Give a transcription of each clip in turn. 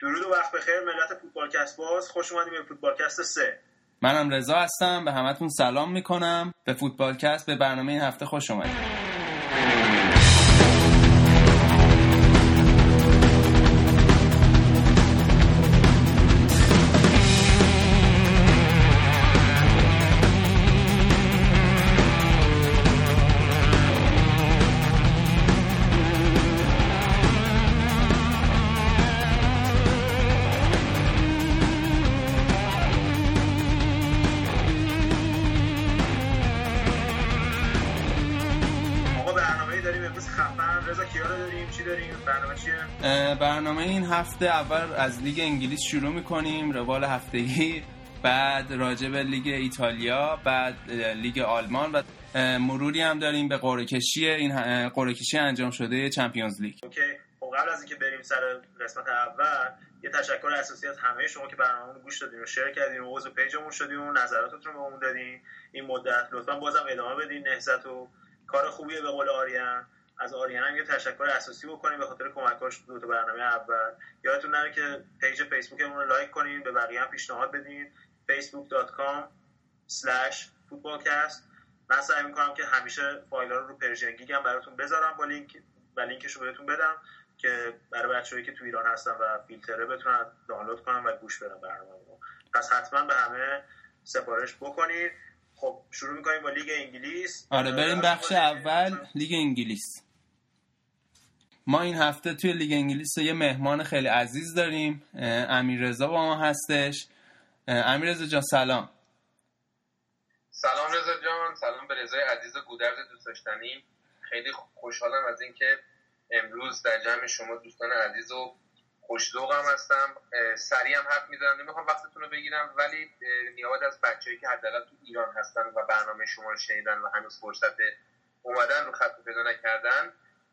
درود و وقت بخیر ملت فوتبالکست باز. خوش اومدیم به فوتبالکست سه. منم رضا هستم. به همتون سلام می‌کنم. به فوتبالکست به برنامه این هفته خوش اومدید. هفته اول از لیگ انگلیس شروع می‌کنیم روال هفتگی بعد راجع به لیگ ایتالیا بعد لیگ آلمان و مروری هم داریم به قرعه کشی این قرعه انجام شده Champions League. okay. خب قبل از اینکه بریم سر قسمت اول یه تشکر اساسی از همه شما که برنامه گوش دادین و share کردین و عضو page مون شدین و نظراتتون رو بهمون دادین. این مدت لطفا بازم ادامه بدین. نهضت و کار خوبیه به قول آریان از آریان هم یه تشکر اساسی بکنیم به خاطر کمکاش دو تا برنامه اول. یادتون نره که page فیسبوکمون رو like کنین به بقیه هم پیشنهاد بدین. facebook.com slash footballcast. من سعی می‌کنم که همیشه فایل ها رو رو Persian Gig م براتون بذارم با لینک و لینکش رو بهتون بدم که برای بچه‌هایی که تو ایران هستن و فیلتره بتونن دانلود کنن و گوش بدن برنامه رو. پس حتما به همه سفارش بکنید خب شروع می‌کنیم با لیگ انگلیس. آره بریم بخش اول. لیگ انگلیس. ما این هفته توی لیگ انگلیس یه مهمان خیلی عزیز داریم امیر رضا با ما هستش. امیر رضا جان سلام. سلام رضا جان سلام به رضای عزیز و گودرز دوست داشتنی خیلی خوشحالم از اینکه امروز در جمع شما دوستان عزیز و خوشذوقم هستم. سریع هم حرف می‌زنم نمی‌خوام وقتتون رو بگیرم ولی نیابت از بچه‌ای که حداقل تو ایران هستن و برنامه شما رو شنیدن و هنوز فرصت اومدن رو خط پیدا نکردن.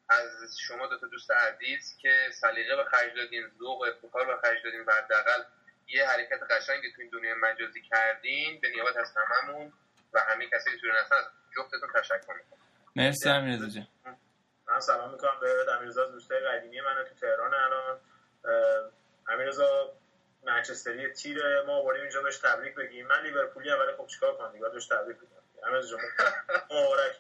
از شما دو تا دوست عزیز که سلیقه به خرج دادین ذوق و افتخار به خرج دادین و حداقل یه حرکت قشنگی تو این دنیای مجازی کردین به نیابت از هممون و همه کسی که تو هستن از جفتتون تشکر می‌کنم. مرسی امیرزا جان. من سلام می‌کنم به امیرزا دوستای قدیمی من تو تهران الان. امیررضا منچستری تیر ما آوردیم اینجا بهش تبریک بگیم. من لیورپولی ام ولی خب چیکار کنم؟ دیگه بهش تبریک بگم. امیررضا جان مبارک.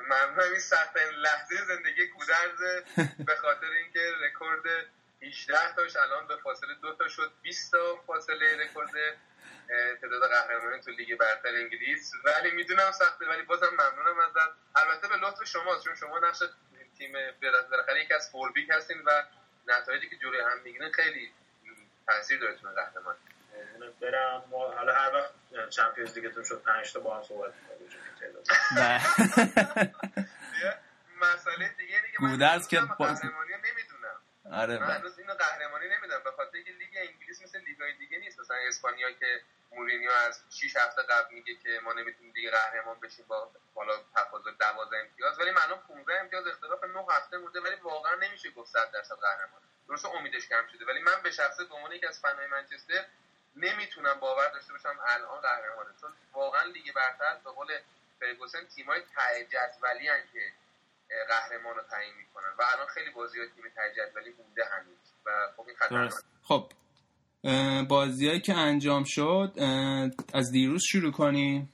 ممنون این سخت لحظه زندگی گودرز به خاطر اینکه رکورد 18 تاش الان به فاصله دو تا شد 20 تا فاصله رکورد تعداد قهرمانان تو لیگ برتر انگلیس. ولی می‌دونم سخته ولی بازم ممنونم ازت. البته به لطف شما چون شما نقش تیم بالاخره یکی از فوربیک هستین و نتایجی که جلوی هم می‌گیرن خیلی تاثیر داره تو قهرمان برم. حالا هر وقت چمپیونز لیگتون شد 5 تا با هم صحبت نه مسئله دیگه دیگه گودرز که قهرمانی نمی‌دونم آره من هنوز اینو قهرمانی نمی‌دونم. به خاطر اینکه لیگ انگلیس مثل لیگای دیگه نیست. مثلا اسپانیا که مورینیو از 6 هفته قبل میگه که ما نمی‌تونیم دیگه قهرمان بشیم با بالا تفاضل 12 امتیاز. ولی معلوم 15 امتیاز اختلاف 9 هفته مونده ولی واقعا نمیشه گفت 100 درصد قهرمان. درسته امیدش کم شده. ولی من به شخصه به عنوان یکی از فنای منچستر نمی‌تونم باور داشته باشم الان قهرمانه. چون واقعا لیگ برتر به قول فرگوسن تیمای ته جدولی که قهرمان رو تعیین می‌کنن. و الان خیلی بازی تیم ته جدولی مونده هنوز. و خب این خطرناکه خب بازیهایی که انجام شد از دیروز شروع کنیم.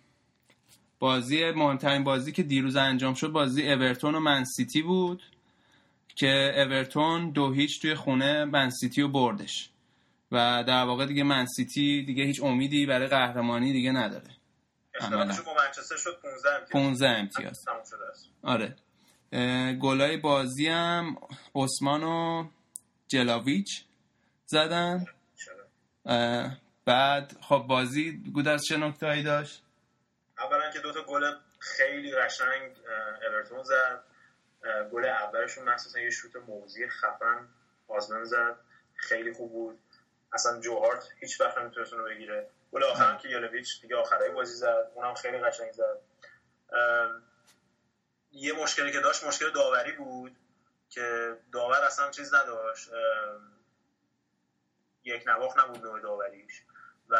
بازی مهمترین بازی که دیروز انجام شد بازی اورتون و منسیتی بود که اورتون دو هیچ توی خونه منسیتی رو بردش. و در واقع دیگه منسیتی دیگه هیچ امیدی برای قهرمانی دیگه نداره. اختلافش با منچستر شد 15 امتیاز. 15 امتیاز. آره. گلای بازی هم عثمان و جلاویچ زدن. بعد خب بازی گودرز چه نکتهایی داشت؟ اولا که دوتا گل خیلی قشنگ اورتون زد. گل اولشون مخصوصا یه شوت موزی خفن آزمن زد. خیلی خوب بود. اصلا جوهارت هیچ وقت نمی‌تونست رو بگیره. گل آخرم که یالویچ دیگه آخرای بازی زد اونم خیلی قشنگ زد. یه مشکلی که داشت مشکل داوری بود که داور اصلا چیز نداشت. یک نواخت نبود نوع داوریش. و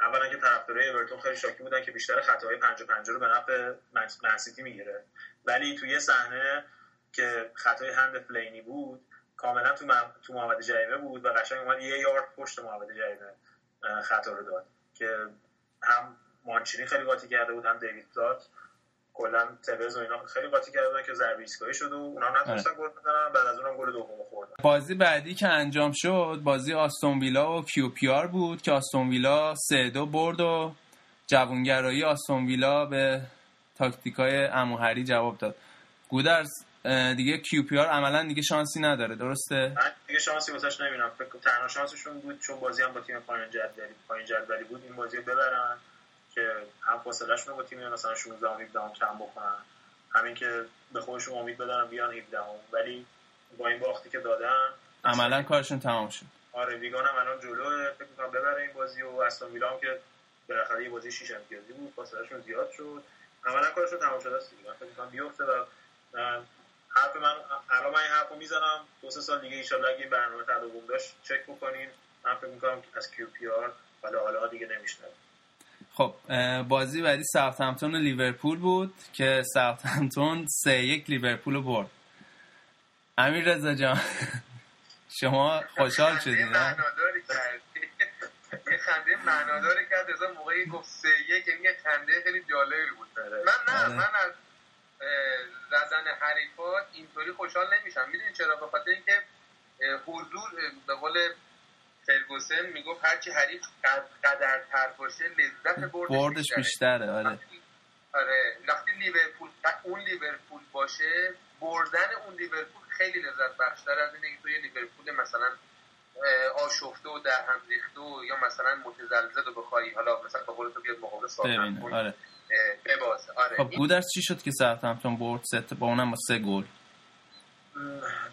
اولا که طرفدارای اورتون خیلی شاکی بودن که بیشتر خطاهای 5 5 رو به نفع منسیتی می‌گیره. ولی توی صحنه که خطای هند فلینی بود کاملا تو تو محمد جریمه بود و قشنگ اومد یه یارد پشت محمد جریمه خطا رو داد. که هم مانچینی خیلی قاطی کرده بود هم دیوید داد کلا تبز و اینا خیلی قاطی کردن که ضربه ایستگاهی شد و اونا نتونستن گل بزنن. بعد از اونم گل دوم خوردن. بازی بعدی که انجام شد بازی آستون ویلا و QPR بود که آستون ویلا 3 دو برد و جوانگرایی آستون ویلا به تاکتیکای اموهری جواب داد. گودرز دیگه QPR عملا دیگه شانسی نداره درسته؟ دیگه شانسی واسش نمی‌بینم. فکر تنها شانسشون بود چون بازی هم با تیم پایین جدولی پایین جدولی بود این بازی ببرن که هم فاصلهشون با تیم مثلا 16 و 17 کم بکنن همین که به خودشون امید بدن بیان 17 ولی با این باختی که دادن عملا کارشون تمام شد. آره ویگان هم الان جلو فکر کنم ببره این بازی و ویلا هم که بالاخره یه بازی 6 امتیازی بود فاصلهشون زیاد شد. عملا کارشون تمام شده است دیگه. فکر کنم بیفته و حرف من الان من این حرفو می‌زنم. دو سه سال دیگه ان اگه این برنامه تداوم داشت چک بکنین. من فکر می‌کنم از کیو پی آر ولی حالا دیگه نمیشنم خب بازی بعدی ساوثهمپتون و لیورپول بود که ساوثهمپتون سه یک لیورپول رو برد. امیر رضا جان شما خوشحال شدید نه؟ یه خنده معناداری کرد از موقعی گفت سه یک یه خنده خیلی جالبی بود. من نه آره. من از زدن حریفات اینطوری خوشحال نمیشم. می‌دونی چرا؟ به خاطر اینکه حضور به قول فرگوسن می‌گفت هرچی حریف قدرتر باشه لذت بردش, بردش بیشتره آره. آره وقتی لیورپول اون لیورپول باشه بردن اون لیورپول خیلی لذت بخشتر از اینه که توی لیورپول مثلا آشفته و در هم ریخته و یا مثلا متزلزل و بخوایی حالا مثلا به قول تو بیاد مقابل ساختن آره. ببازه آره. خب گودرس چی شد که ساوثهمپتون برد ست با اونم با سه گل.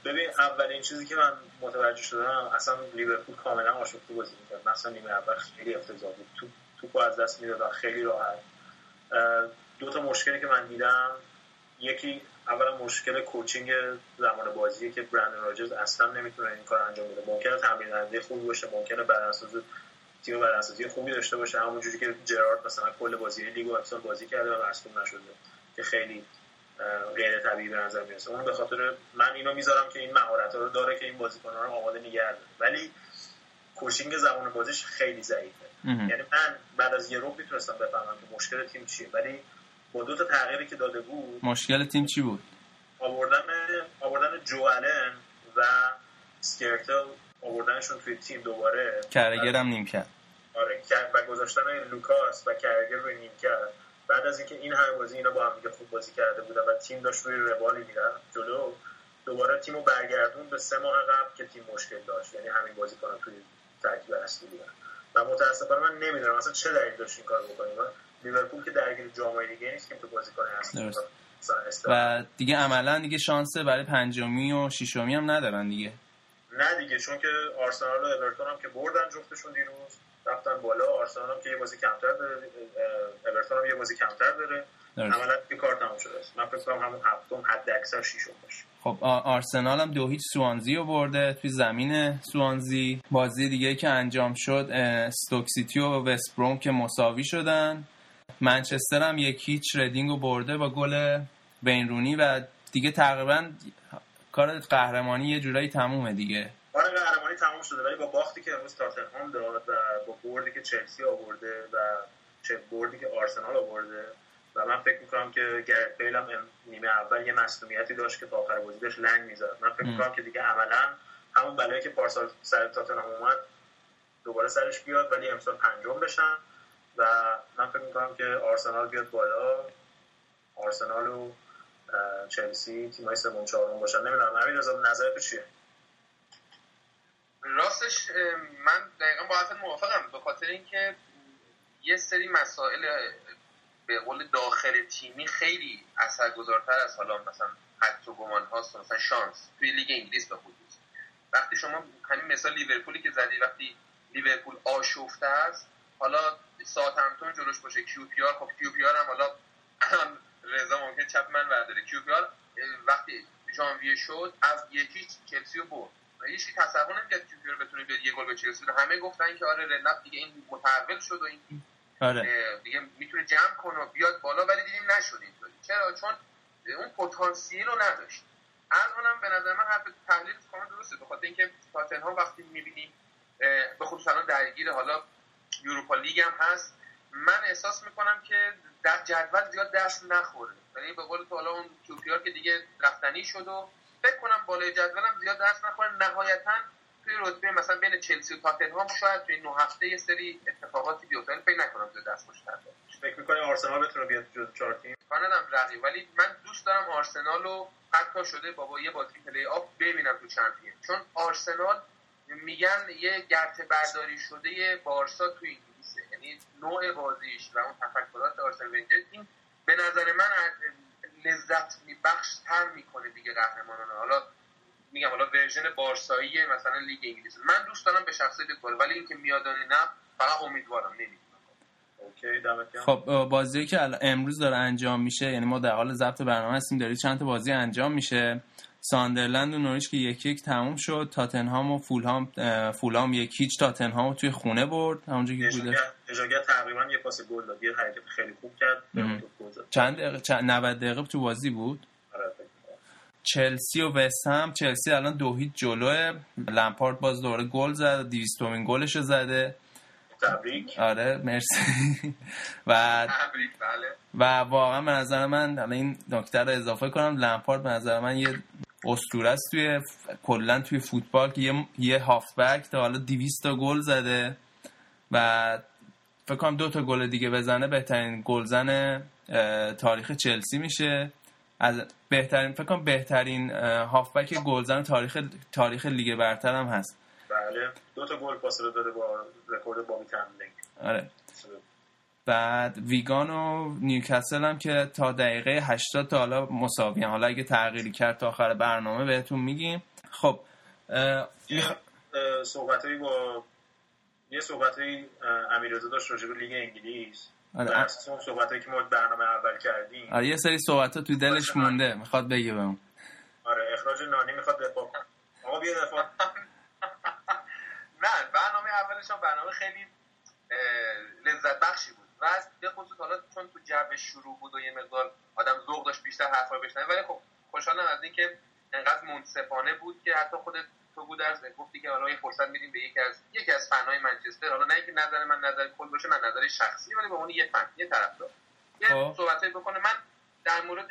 ببین اولین چیزی که من متوجه شدم اصلا لیورپول کاملا آشفته بازی می‌کرد. مثلا نیمه اول خیلی افتضاح بود. تو توپو از دست می‌داد خیلی راحت. دو تا مشکلی که من دیدم. یکی اولا مشکل کوچینگ زمان بازیه که برند راجرز اصلا نمی‌تونه این کار انجام بده. ممکنه تمرین دهنده خوبی باشه ممکنه بدنساز تیم بدنسازی خوبی داشته باشه. همونجوری که جرارد مثلا کل بازی لیگ و بازی کرده و مصدوم نشده که خیلی غیر طبیعی به نظر می‌رسه اون به خاطر من اینو می‌ذارم که این مهارت رو داره که این بازیکن‌ها رو آماده نگه ولی کوچینگ زمان بازیش خیلی ضعیفه. یعنی من بعد از یه رو می‌تونستم بفهمم که مشکل تیم چیه. ولی با دو تا تغییری که داده بود مشکل تیم چی بود؟ آوردن آوردن جوالن و سکرتل آوردنشون توی تیم دوباره. کرگر هم نیم کرد آره و گذاشتن لوکاس و کرگر روی نیم کرد بعد از اینکه این همه بازی اینا با هم دیگه خوب بازی کرده بودن و تیم داشت روی روالی میرن جلو دوباره تیم رو برگردون به سه ماه قبل که تیم مشکل داشت. یعنی همین بازی کنن توی ترکیب اصلی بودن و متاسفانه من نمی‌دونم اصلا چه دلیل داشت این کار بکنیم لیورپول که درگیر جام دیگه نیست که تو بازیکن اصلی و دیگه عملا دیگه شانس برای پنجمی و ششمی هم ندارن دیگه. نه دیگه چون که آرسنال و اورتون هم که بردن جفتشون دیروز رفتن بالا آرسنال هم که یه بازی کمتر داره اورتون هم یه بازی کمتر داره. عملا که کار تموم شده است. من فکر کنم همون هفتم حد اکثر شیشم باشه. خب آرسنال هم دو هیچ سوانزی رو برده توی زمین سوانزی. بازی دیگه که انجام شد استوک سیتی و وست که مساوی شدن. منچستر هم یک هیچ ردینگ رو برده با گل بینرونی و دیگه تقریبا کار قهرمانی یه جورایی تمومه دیگه. آره قهرمانی تموم شده ولی با باختی که امروز تاتنهام داد و با بردی که چلسی آورده و چه بردی که آرسنال آورده و من فکر می‌کنم که گرت بیل هم نیمه اول یه مصونیتی داشت که تا آخر بازی داشت لنگ می‌زد. من فکر می‌کنم که دیگه عملا همون بلایی که پارسال سر تاتنهام اومد دوباره سرش بیاد ولی امسال پنجم بشن و من فکر می‌کنم که آرسنال بیاد بالا. آرسنال و چلسی تیمای سوم چهارم باشن. نمی‌دونم همین نظر تو چیه؟ راستش من دقیقا با حرفت موافقم به خاطر اینکه یه سری مسائل به قول داخل تیمی خیلی اثرگذارتر از حالا مثلا و گمان هاست مثلا شانس. توی لیگ انگلیس به خصوص. وقتی شما همین مثال لیورپولی که زدی وقتی لیورپول آشفته است حالا ساعت همتون جلوش باشه. کیو پی آر خب کیو پی آر هم حالا رضا ممکن چپ من برداره. کیو پی آر وقتی ژانویه شد از یکی چلسی رو برد. و هیچ تصور نمی‌کرد کیو پی آر بتونه بیاد یه گل به چلسی. همه گفتن که آره رنات دیگه این متحول شد و این آره. دیگه می‌تونه جمع کنه و بیاد بالا ولی دیدیم نشد اینطوری. چرا؟ چون اون پتانسیل رو نداشت. الانم به نظر من حرف تحلیل کاملا درسته. بخاطر اینکه تاتنهام وقتی می‌بینیم به خصوص الان درگیر حالا یوروپا لیگ هم هست. من احساس می‌کنم که در جدول زیاد دست نخوره. یعنی به قول تو حالا اون کیوپیار که دیگه رفتنی شد و فکر کنم بالای جدول هم زیاد دست نخوره. نهایتا توی رتبه مثلا بین چلسی و تاتنهام شاید توی نه هفته یه سری اتفاقاتی بیفته. فکر نکنم زیاد دست خوش فکر می‌کنی آرسنال بتونه بیاد جزو چهار تیم؟ کانادم رقیب ولی من دوست دارم آرسنال رو حتی شده بابا یه بازی پلی آف ببینم تو چمپیون. چون آرسنال میگن یه گرت برداری شده بارسا تو نوع بازیش و اون تفکرات آرسن ونگر این به نظر من لذت میبخش تر می‌کنه دیگه قهرمانان. حالا میگم حالا ورژن بارسایی مثلا لیگ انگلیس. من دوست دارم به شخصیت گل ولی اینکه میادانی نه فقط امیدوارم نمی‌دونم. خب بازی که امروز داره انجام میشه یعنی ما در حال ضبط برنامه هستیم داری چند تا بازی انجام میشه. ساندرلند و نوریچ که یکی یک تموم شد. تاتنهام و فولهام فولهام یک هیچ. تاتنهام توی خونه برد. همونجا که بوده. اجاگر تقریبا یه پاس گل داد. یه حرکت خیلی خوب کرد. چند دقیقه چند 90 دقیقه تو بازی بود. آره، چلسی و وست چلسی الان دو هیچ جلوه. لمپارد باز دوره گل زد. 200 گلش رو زده. تبریک. آره مرسی. و بله. و واقعا به نظر من این نکته رو اضافه کنم. لمپارد به نظر من یه اسطوره است توی کلا توی فوتبال که یه یه هافبک تا حالا 200 تا گل زده و فکر کنم دو تا گل دیگه بزنه بهترین گلزن تاریخ چلسی میشه. از بهترین فکر کنم بهترین هافبک گلزن تاریخ تاریخ لیگ برتر هم هست. بله. دو تا گل فاصله داده با رکورد تمبلینگ آره. بعد ویگان و نیوکاسل هم که تا دقیقه 80 تا حالا مساوی حالا اگه تغییری کرد تا آخر برنامه بهتون میگیم. خب صحبتایی با یه صحبتایی امیررضا داشت راجع به لیگ انگلیس. آره اساس اون صحبتایی که ما برنامه اول کردیم. آره یه سری صحبت ها توی دلش مونده. می‌خواد بگه بهم آره اخراج نانی می‌خواد دفاع کنه آقا بیا دفاع. نه برنامه اولش هم برنامه خیلی لذت بخشی بود. و از به خصوص حالا چون تو جو شروع بود و یه مقدار آدم ذوق داشت بیشتر حرفا بشنوه ولی خب خوشحالم از اینکه انقدر منصفانه بود که حتی خودت تو بود از گفتی که حالا یه فرصت میدیم به یکی از یکی از فنهای منچستر حالا نه اینکه نظر من نظر کل باشه من نظر شخصی ولی به عنوان یه فن یه طرفدار. یه خب. صحبتی بکنه من در مورد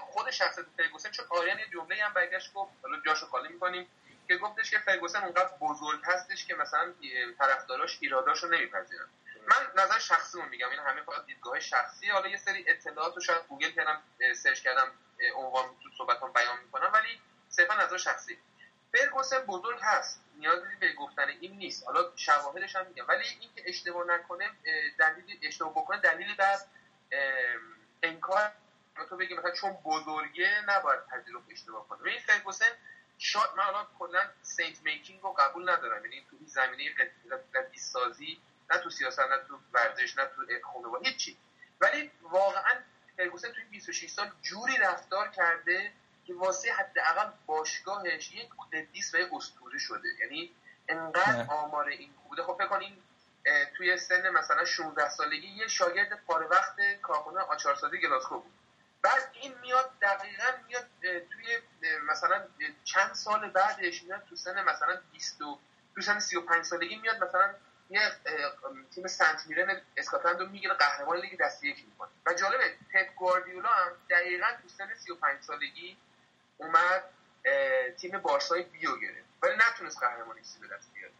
خود شخصیت فرگوسن چون آریان یه جمله هم برگشت گفت حالا جاشو خالی می‌کنیم که گفتش که فرگوسن اونقدر بزرگ هستش که مثلا طرفداراش ایراداشو نمیپذیرن. من نظر شخصی رو میگم. این همه فقط دیدگاه شخصی. حالا یه سری اطلاعات رو شاید گوگل کردم search کردم عنوان تو صحبتام بیان می‌کنم ولی صرفا نظر شخصی. فرگوسن بزرگ هست. نیازی به گفتن این نیست. حالا شواهدش هم میگم. ولی اینکه اشتباه نکنه دلیل اشتباه بکنه دلیلی بر انکار تو بگی مثلا چون بزرگه نباید پذیرفت اشتباه کنه. این فرگوسن شاید من الان کلا saint making رو قبول ندارم. یعنی تو این زمینه قدیس سازی نه تو سیاست نه تو ورزش نه تو خانواده هیچی. ولی واقعا فرگوسن تو این 26 سال جوری رفتار کرده که واسه حداقل باشگاهش یک قدیس و یک اسطوره شده. یعنی انقدر آمار این بوده. خب فکر این توی سن مثلا 16 سالگی یه شاگرد پاره وقت کارخونه آچارسازی گلاسکو بود. بعد این میاد دقیقا میاد توی مثلا چند سال بعدش میاد تو سن مثلا 20 تو سن 35 سالگی میاد مثلا یه تیم سنت میرن اسکاتلند رو می‌گیره قهرمان لیگ دستی یکی می‌کنه. و جالبه پپ گواردیولا هم دقیقا تو سن 35 سالگی اومد تیم بارسای بیو گرفت. ولی نتونست قهرمانی سی به دست بیاره.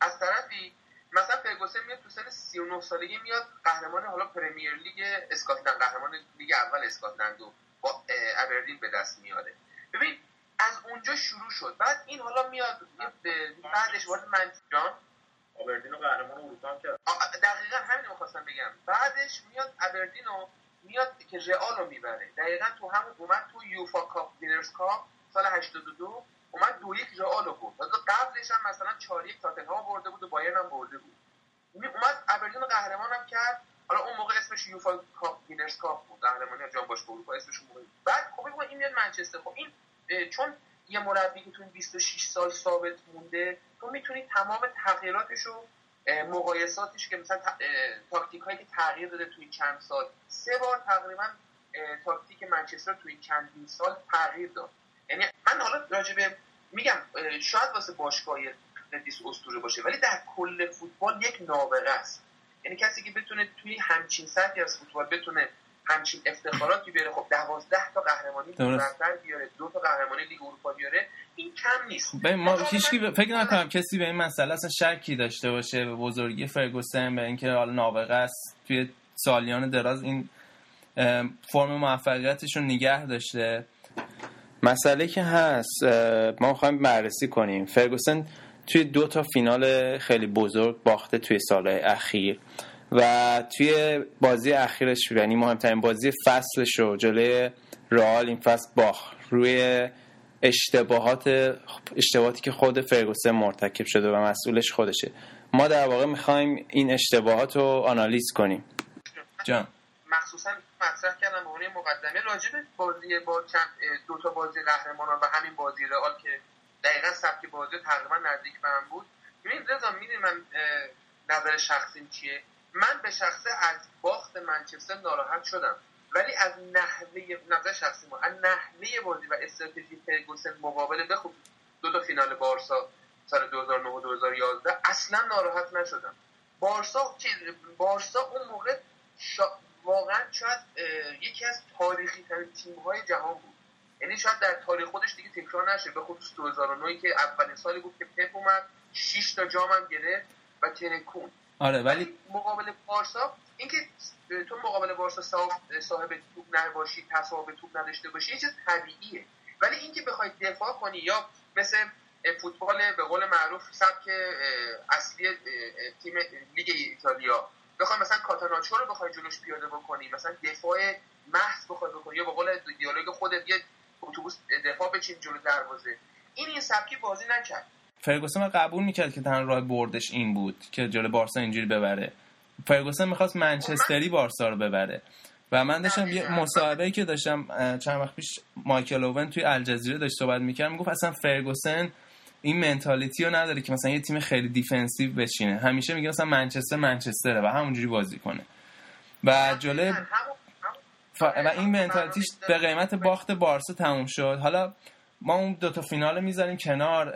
از طرفی مثلا فرگوسن میاد تو سن 39 سالگی میاد قهرمان حالا پرمیر لیگ اسکاتلند قهرمان لیگ اول اسکاتلند رو با ابردین به دست میاره. ببین از اونجا شروع شد. بعد این حالا میاد بعدش وارد منجان ابردین رو قهرمان اروپا کرد. دقیقا همین می‌خواستم بگم. بعدش میاد ابردین رو میاد که رئال رو می‌بره. دقیقا تو همون اومد تو UEFA Cup Winners' Cup سال 82 اومد دو یک رئال رو برد. قبلش هم مثلا 4 یک تاتنهام برده بود و بایرن هم برده بود. اومد ابردین قهرمان هم کرد. حالا اون موقع اسمش UEFA Cup Winners' Cup بود. قهرمانی جام باشگاه اروپا. اسمش بود بعد خب این میاد منچستر خب این چون یه مربی که تو 26 سال ثابت مونده تو می‌تونی تمام تغییراتش رو مقایساتش که مثلا تاکتیک هایی که تغییر داده توی چند سال. سه بار تقریبا تاکتیک منچستر توی چندین سال تغییر داد. یعنی من حالا راجبه میگم شاید واسه باشگاه قدیس اسطوره باشه ولی در کل فوتبال یک نابغه است. یعنی کسی که بتونه توی همچین سطحی از فوتبال بتونه همچین افتخاراتی بیاره. خب دوازده تا قهرمانی برتر بیاره دو تا قهرمانی لیگ اروپا بیاره این کم نیست. ما هیچکی ب... فکر نکنم کسی به این مسئله اصلا شکی داشته باشه به بزرگی فرگوسن به اینکه حالا نابغه است توی سالیان دراز این فرم موفقیتش رو نگه داشته. مسئله که هست ما می‌خوایم بررسی کنیم. فرگوسن توی دو تا فینال خیلی بزرگ باخته توی سالهای اخیر. و توی بازی اخیرش یعنی مهمترین بازی فصلش رو جلوی رئال این فصل باخت. روی اشتباهات اشتباهاتی که خود فرگوسن مرتکب شده و مسئولش خودشه. ما در واقع می‌خوایم این اشتباهات رو آنالیز کنیم. جان. مخصوصا مطرح کردم به مقدمه. راجع بازی با دو تا بازی قهرمانان و همین بازی رئال که دقیقا سبک بازی تقریبا نزدیک به هم بود. ببین رضا می‌دونی من نظر شخصیم چیه؟ من به شخصه از باخت منچستر ناراحت شدم. ولی از نحوه نظر شخصی ما از نحوه بازی و استراتژی فرگوسن مقابل به خوب دو تا فینال بارسا سال 2009 و 2011 اصلا ناراحت نشدم. بارسا بارسا اون موقع شا... واقعا شاید یکی از تاریخی ترین تیم های جهان بود. یعنی شاید در تاریخ خودش دیگه تکرار نشه. به خصوص 2009 که اولین سالی بود که پپ اومد 6 تا جام هم گرفت و ترکون آره ولی مقابل بارسا اینکه تو مقابل بارسا صاحب توپ نباشی تصاحب توپ نداشته باشی یه چیز طبیعیه. ولی اینکه بخوای دفاع کنی یا مثل فوتبال به قول معروف سبک اصلی تیم لیگ ایتالیا. بخوای مثلا کاتاناچو رو بخوای جلوش پیاده بکنی مثلا دفاع محض بخوای بکنی یا به قول دیالوگ خودت یه اتوبوس دفاع بچین جلو دروازه. این این سبکی بازی نکرد. فرگوسن قبول می‌کرد که تنها راه بردش این بود که جلو بارسا اینجوری ببره. فرگوسن می‌خواست منچستری بارسا رو ببره. و من داشتم یه مصاحبه که داشتم چند وقت پیش مایکل اوون توی الجزیره داشت صحبت می‌کرد می‌گفت اصلا فرگوسن این mentality رو نداره که مثلا یه تیم خیلی defensive بشینه همیشه میگه مثلا منچستر منچستره و همونجوری بازی کنه. و جلو و این mentality ش به قیمت باخت بارسا تموم شد. حالا ما اون دوتا فینال می‌ذاریم کنار.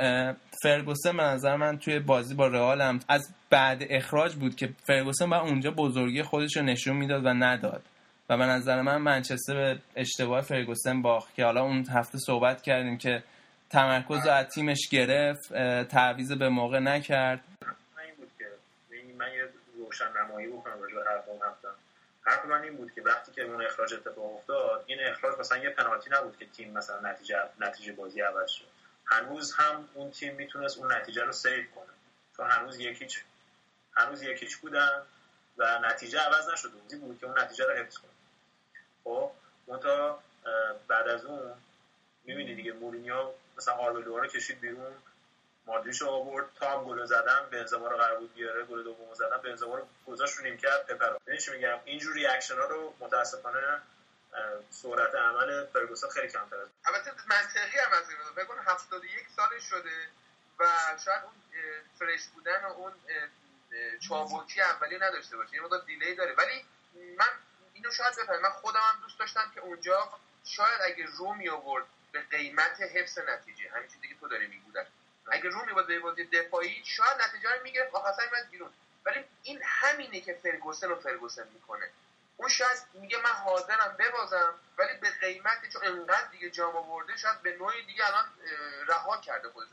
فرگوسن به نظر من توی بازی با رئال از بعد اخراج بود که فرگوسن با اونجا بزرگی خودش رو نشون می‌داد و نداد. و به نظر من منچستر به اشتباه فرگوسن باخت که حالا اون هفته صحبت کردیم که تمرکز رو از تیمش گرفت تعویض به موقع نکرد. من یه روشن نمایی بکنم حرف من این بود که وقتی که اون اخراج اتفاق افتاد این اخراج مثلا یه پنالتی نبود که تیم مثلا نتیجه نتیجه بازی عوض شد. هنوز هم اون تیم می‌تونست اون نتیجه رو سیو کنه. چون هنوز یکیچ هنوز یکیچ بودن و نتیجه عوض نشد. اون بود که اون نتیجه رو حفظ کنه. خب منتها بعد از اون می‌بینی دیگه مورینیو مثلا آربلو رو کشید بیرون. مادریش رو آورد تا هم گل زدن بنزما رو قرار بود بیاره گل دوم زدن بنزما رو گذاشت رو نیمکت پپر چی میگم؟ اینجور ریاکشن ها رو متاسفانه سرعت عمل فرگوسن خیلی کمتر است البته منطقی هم از این بگون 71 سالش شده و شاید اون فرش بودن و اون چابکی اولی نداشته باشه. یه مقدار دیلی داره. ولی من اینو شاید بفهمم. من خودم هم دوست داشتم که اونجا شاید اگه رو می آورد به قیمت حفظ نتیجه. همین چیزی که تو داری میگی اگه رو میباد به بازی دفاعی شاید نتیجه رو می‌گرفت آخر میاد بیرون. ولی این همینه که فرگوسن و فرگوسن می‌کنه. اون شاید میگه من حاضرم ببازم ولی به قیمتی چون انقدر دیگه جام آورده شاید به نوعی دیگه الان رها کرده خودش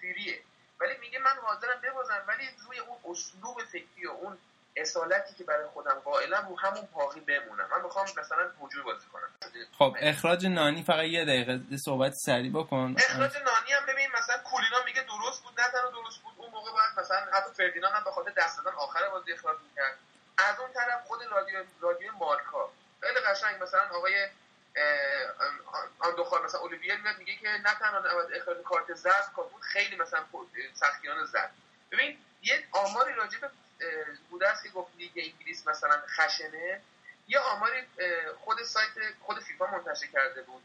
فیریه. ولی میگه من حاضرم ببازم ولی روی اون اسلوب فکری و اون اصالتی که برای خودم قائلم رو همون باقی بمونم. من می‌خوام مثلا هجومی بازی کنم. خب اخراج نانی فقط یه دقیقه صحبت سریع بکن. اخراج نانی هم ببین مثلا کولینا میگه درست بود نه تنها درست بود اون موقع باید مثلا حتی فردیناند هم به خاطر دست دادن آخر بازی اخراج می‌کرد. از اون طرف خود رادیو رادیو مارکا. خیلی قشنگ مثلا آقای آن دو مثلا اولیویر میاد میگه که نه تنها اخراج کارت زرد خیلی مثلا سختیان زد ببین یه آماری راجع به بوده است که گفت لیگ انگلیس مثلا خشنه؟ یه آماری خود سایت خود فیفا منتشر کرده بود.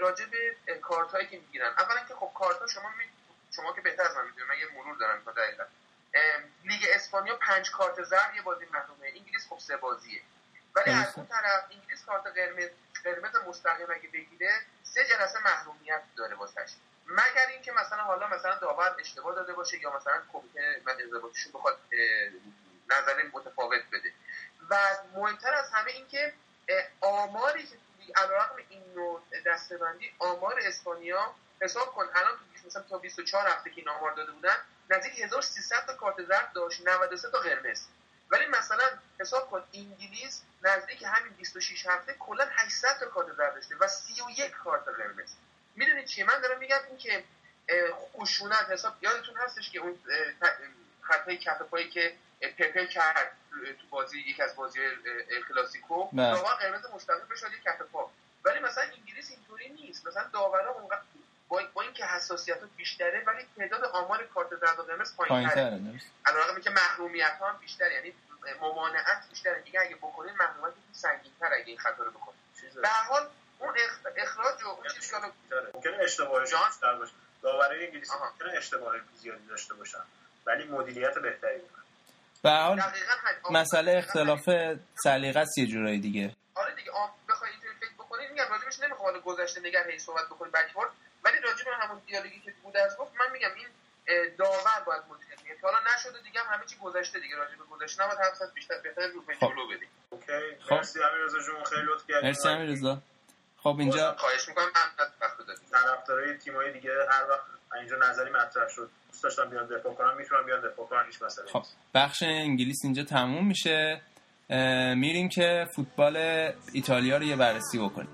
راجع به کارت هایی که می‌گیرن. اولا که خب کارت ها شما می... شما که بهتر از من می‌دونید من یه مرور دارم تا دقیقا. لیگ اسپانیا پنج کارت زرد یه بازی محرومه. انگلیس خب سه بازیه. ولی از اون طرف انگلیس کارت قرمز قرمز مستقیم اگه بگیره سه جلسه محرومیت داره واسش. مگر اینکه مثلا حالا مثلا داور اشتباه داده باشه یا مثلا کمیته انضباطیشون بخواد نظر متفاوت بده. و مهمتر از همه اینکه آماری که علیرغم این نوع دستبندی آمار اسپانیا حساب کن الان مثلا تا 24 هفته که این آمار داده بودن نزدیک 1300 تا کارت زرد داشت 93 تا قرمز. ولی مثلا حساب کن انگلیس نزدیک همین 26 هفته کلا 800 تا کارت زرد داشته و 31 کارت قرمز. می‌دونید چیه؟ من دارم میگم این که خشونت حساب یادتون هستش که اون خطای کف پایی که پپه کرد تو بازی یک از بازی کلاسیکو. داور قرمز مستقیم شد یک کف پا. ولی مثلا انگلیس اینطوری نیست. مثلا داورا اونقدر با, با اینکه حساسیت بیشتره ولی تعداد آمار کارت زرد و قرمز پایین‌تره. علاوه که محرومیت ها هم بیشتره. یعنی ممانعت بیشتره. دیگه اگه بکنین محرومیت سنگین‌تر اگه این خطا رو بکنین. به هر حال اون اخراج و اون چیزی که ممکنه اشتباه بیشتر باشه داورای انگلیسی ممکنه اشتباه زیادی داشته باشن ولی مدیریت بهتری دارن به حال مسئله اختلاف سلیقه است یه جورایی دیگه. آره دیگه بخوای اینطوری فکر بکنید میگم راجبش نمی‌خوام گذشته نگه هی صحبت بکنیم بکورد ولی راجب همون دیالوگی که بود از گفت من میگم این داور باید مدیریت کنه حالا نشده دیگه هم همه چی گذشته دیگه راجب گذشته نباید حرف بیشتر بهتر رو به جلو بدیم. اوکی. مرسی امیررضا جون خیلی لطف کردید مرسی امیررضا. خب اینجا خواهش می‌کنم من وقت دادید طرفدارای تیمای دیگه هر وقت اینجا نظری مطرح شد دوست داشتم بیان دفاع کنم می‌تونم بیان دفاع کنم هیچ مسئله خب بخش انگلیس اینجا تموم میشه. میریم که فوتبال ایتالیا رو یه بررسی بکنیم.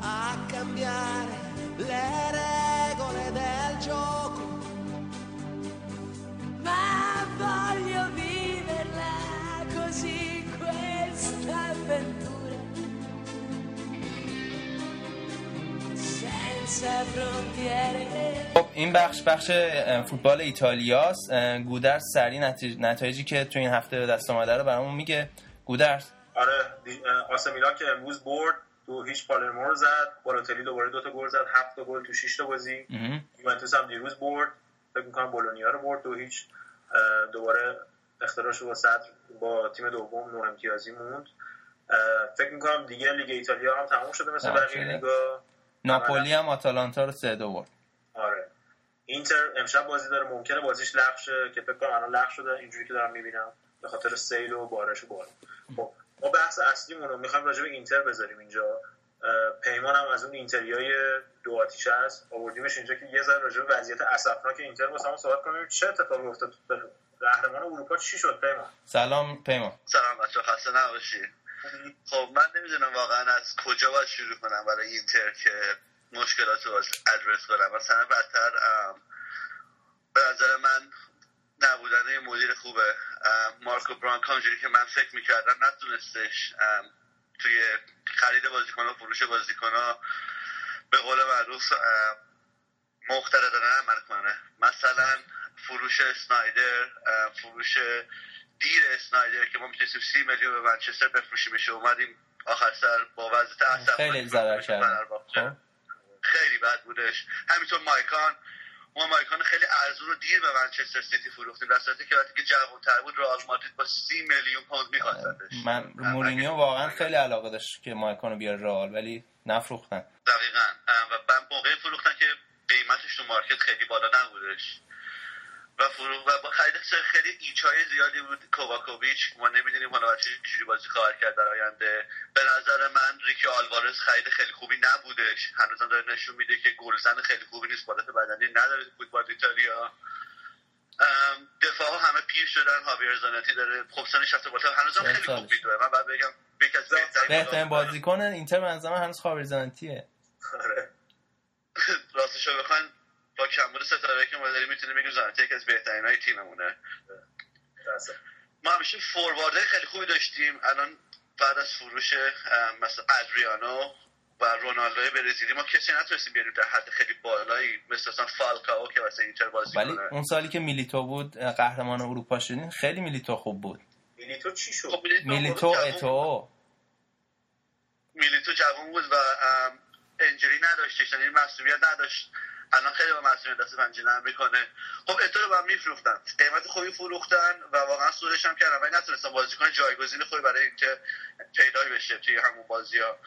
a cambiare le regole del gioco ma voglio così questa avventura senza frontiere. خب این بخش بخش فوتبال ایتالیاست گودرز سری نتایجی که تو این هفته به دست آمده رو برامون میگه. گودرز. آره آسمیلا که امروز برد دو هیچ پالرمو رو زد بالاتلی دوباره دو تا گل زد هفت تا گل تو 6 تا بازی. یوونتوس هم دیروز برد فکر می‌کنم بولونیا رو برد دو هیچ دوباره اختراش با صدر با تیم دوم نو امتیازی موند. فکر می‌کنم دیگه لیگ ایتالیا هم تموم شده مثل بقیه لیگا. ناپولی هم آتالانتا رو سه دو برد. آره. اینتر امشب بازی داره. ممکنه بازیش لغو شه که فکر کنم الان لغو شده. اینجوری که دارم می‌بینم. به خاطر سیل و بارش و بار. خب ما بحث اصلیمون رو می‌خوایم راجع به اینتر بذاریم اینجا. پیمان هم از اون اینتریای دو آتیش هست آوردیمش اینجا که یه ذره راجع به وضعیت اسفناک اینتر واسه ما صحبت کنیم. چه اتفاقی افتاد؟ قهرمان اروپا چی شد پیمان؟ سلام پیمان. سلام بچه خسته نباشی. خب من نمی‌دونم واقعا از کجا باید شروع کنم برای اینتر که مشکلات رو ادرس کنم. مثلا بدتر به نظر من نبودن مدیر خوبه. مارکو برانکا اونجوری که من فکر می‌کردم نتونستش توی خرید بازیکن و فروش بازیکن به قول معروف مقتدرانه عمل کنه. مثلا فروش اسنایدر فروش دیر اسنایدر که ما می‌تونستیم سی میلیون به منچستر بفروشیمش اومدیم آخر سر با وضعیت اصلا خیلی ضرر کرد خیلی بد بودش. همینطور مایکون. ما مایکون خیلی ارزون رو دیر به منچستر سیتی فروختیم. در صورتی که وقتی که جوان‌تر بود رئال مادرید با سی میلیون پوند می‌خواستش من مورینیو واقعا خیلی علاقه داشت که مایکون رو بیاره رئال ولی نفروختن. دقیقاً. و بعد موقعی فروختن که قیمتش تو مارکت خیلی بالا نبودش. و فرو و با خرید خیلی ایچای زیادی بود. کوواکوویچ ما نمی‌دونیم حالا چه جوری بازی خواهد کرد در آینده. به نظر من ریکی آلوارز خرید خیلی خوبی نبودش. هنوزم داره نشون میده که گلزن خیلی خوبی نیست. بالات بدنی نداره فوتبال ایتالیا. دفاع ها همه پیر شدن. هاویر زانتی داره. خب سنش رفته بالا هنوزم خیلی خوب میدوه من بعد بگم بهترین بازیکن اینتر به نظر هنوز هاویر زانتیه. راستشو بخواین با کمبود ستاره که ما داریم می‌تونیم بگیم زانتی یکی از بهترین های تیممونه ما همیشه فوروارده خیلی خوبی داشتیم. الان بعد از فروش مثلا ادریانو و رونالدو برزیلی ما کسی نتونستیم بیاریم در حد خیلی بالایی مثل مثلا فالکاو که واسه اینتر بازی ولی اون سالی که میلیتو بود قهرمان اروپا شدین خیلی میلیتو خوب بود. میلیتو چی شد؟ خب میلیتو اتو. میلیتو جوان بود و انجری نداشتش یعنی مسئولیت نداشت. الان خیلی با مسئولیت دست پنجه نرم می‌کنه. خب اتو رو هم میفروختن قیمت خوبی فروختن و واقعا سودش هم کردن. ولی نتونستن بازیکن جایگزین خوبی برای اینکه پیدا بشه توی همون بازی ها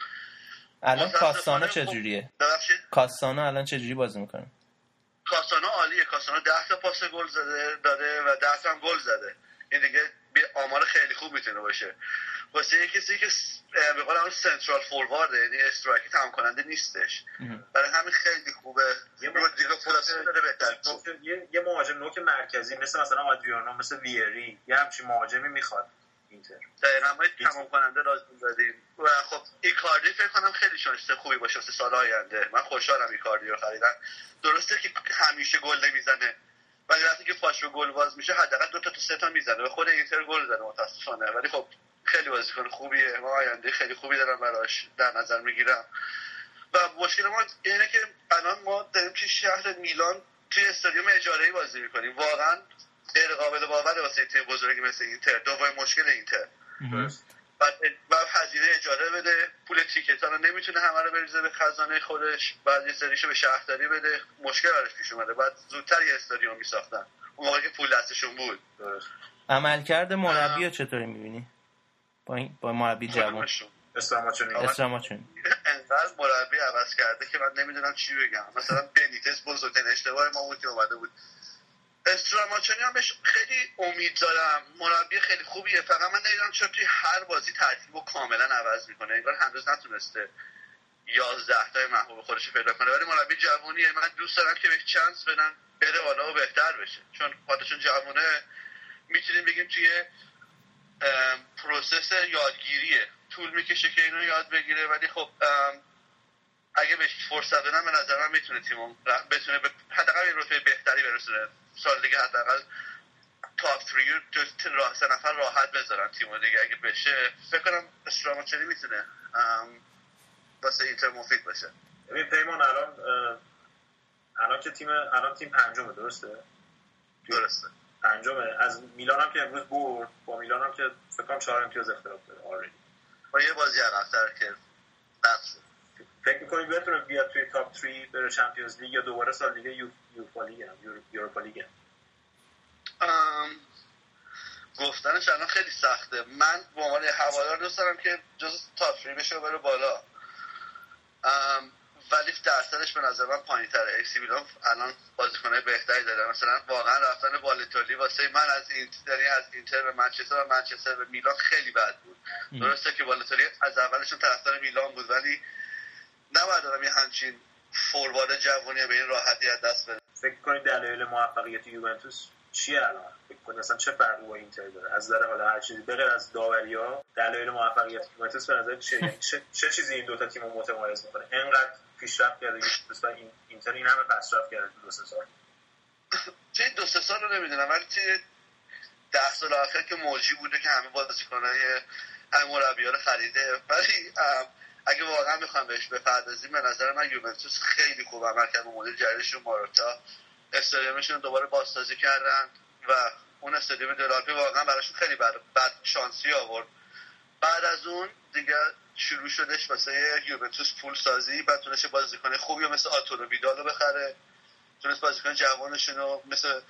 الان کاستانو چجوریه؟ کاستانو الان چجوری بازی می‌کنه؟ کاستانو عالیه. کاستانو 10 تا پاس گل زده داده و 10 تا هم گل زده. این دیگه بی- آمار خیلی خوب می‌تونه باشه. واسه یه کسی که به قول اون سنترال فوروارد یعنی استرایکی تمام کننده نیستش برای همین خیلی خوبه. یه رودریگو پولاسیو داره بهتر. نوک- یه یه مهاجم نوک مرکزی مثل مثلا آدریانو مثل ویری یه همچین مهاجمی می‌خواد اینتر. دقیقا ما یه تمام کننده لازم داریم و خب ایکاردی فکر کنم خیلی شانس خوبی باشه واسه سال آینده. من خوشحالم ایکاردی رو خریدن. درسته که همیشه گل نمی‌زنه. ولی وقتی که پاش رو گل باز میشه حداقل دو تا تا سه تا می‌زنه. به خود اینتر گل زده متاسفانه. ولی خب خیلی بازیکن خوبیه. ما آینده خیلی خوبی دارم براش در نظر می‌گیرم. و مشکل ما اینه که الان ما داریم توی شهر میلان توی استادیوم اجاره بازی می‌کنیم. واقعا غیر قابل باوره واسه تیم بزرگی مثل اینتر. دومین مشکل اینتر. و و هزینه اجاره بده. پول تیکت رو نمی‌تونه همه رو بریزه به خزانه خودش. بعد یه سریشو به شهرداری بده. مشکل براش پیش اومده. بعد زودتر یه استادیوم میساختن. اون موقع که پول دستشون بود. درست عملکرد مربی رو چطوری می‌بینی؟ با این با مربی جوان. کدومشون؟ استراماچونی. اسراماچون انقدر مربی عوض کرده که من نمی‌دونم چی بگم. مثلا بنیتس بزرگترین اشتباه ما بود که اومده بود. استراماچونی هم بهش خیلی امید دارم. مربی خیلی خوبیه. فقط من نمی‌دونم چرا توی هر بازی ترتیب رو کاملا عوض می‌کنه. انگار هنوز نتونسته یازده تای محبوب خودش رو پیدا کنه. ولی مربی جوونیه. من دوست دارم که بهش چانس بدن بره بالا و بهتر بشه. چون خاطرشون جوونه. می‌تونیم بگیم توی process یادگیریه. طول می‌کشه که اینو یاد بگیره. ولی خب اگه بهش فرصت بدن به نظر من می‌تونه تیم بتونه به حداقل یه رتبه بهتری برسونه. سال دیگه حداقل top 3 تو راه سه نفر راحت بذارن تیمو دیگه. اگه بشه فکر کنم استراماچونی می‌تونه؟ واسه اینتر مفید باشه. ببین پیمان الان الان که تیم الان تیم پنجمه درسته؟ درسته. پنجمه. از میلان هم که امروز برد با میلان هم که فکر کنم چهار امتیاز اختلاف داره already با یه بازی عقب‌تر که نقص فکر می‌کنی بتونه بیاد توی top 3 بره Champions League یا دوباره سال دیگه یو UEFA League هم Euro- Europa League هم؟ گفتنش الان خیلی سخته. من به عنوان هوادار دوست دارم که جز top 3 بشه و بره بالا. ام، ولی درصدش به نظر من پایین تره ایسی میلان الان بازیکنهای بهتری داره. مثلا واقعا رفتن بالوتلی واسه من از اینتر یعنی از اینتر به منچستر و منچستر به میلان خیلی بد بود. درسته که بالوتلی از اولشون طرفدار میلان بود ولی نباید آدم یه همچین فوروارد جوونی به این راحتی از دست بده. فکر کنید دلایل موفقیت یوونتوس چیه الان؟ فکر کنید اصلا چه فرقی با اینتر داره؟ از نظر حالا هر چیزی بغیر از داوری ها دلایل موفقیت یوونتوس به نظر چه, چه چیزی این دوتا تیم رو متمایز می‌کنه؟ انقدر پیشرفت کرده یوونتوس این اینتر این همه پیشرفت کرده تو دو سه سال. توی دو سه سال رو نمی‌دونم ولی توی ده سال آخر که موجی بوده که همه بازیکنهای همه مربی رو خریده. ولی ام، اگه واقعا می‌خوام بهش بپردازیم به نظر من یوونتوس خیلی خوب عمل کرد با مدیر جدیدشون ماروتا استادیومشون دوباره بازسازی کردن و اون استادیوم دلارپی واقعا براشون خیلی بد, بد شانسی آورد. بعد از اون دیگه شروع شدش واسه یوونتوس پول سازی بعد تونست بازیکن خوبی و مثل آتورو ویدالو بخره. تونست بازیکن جوانشون رو مثل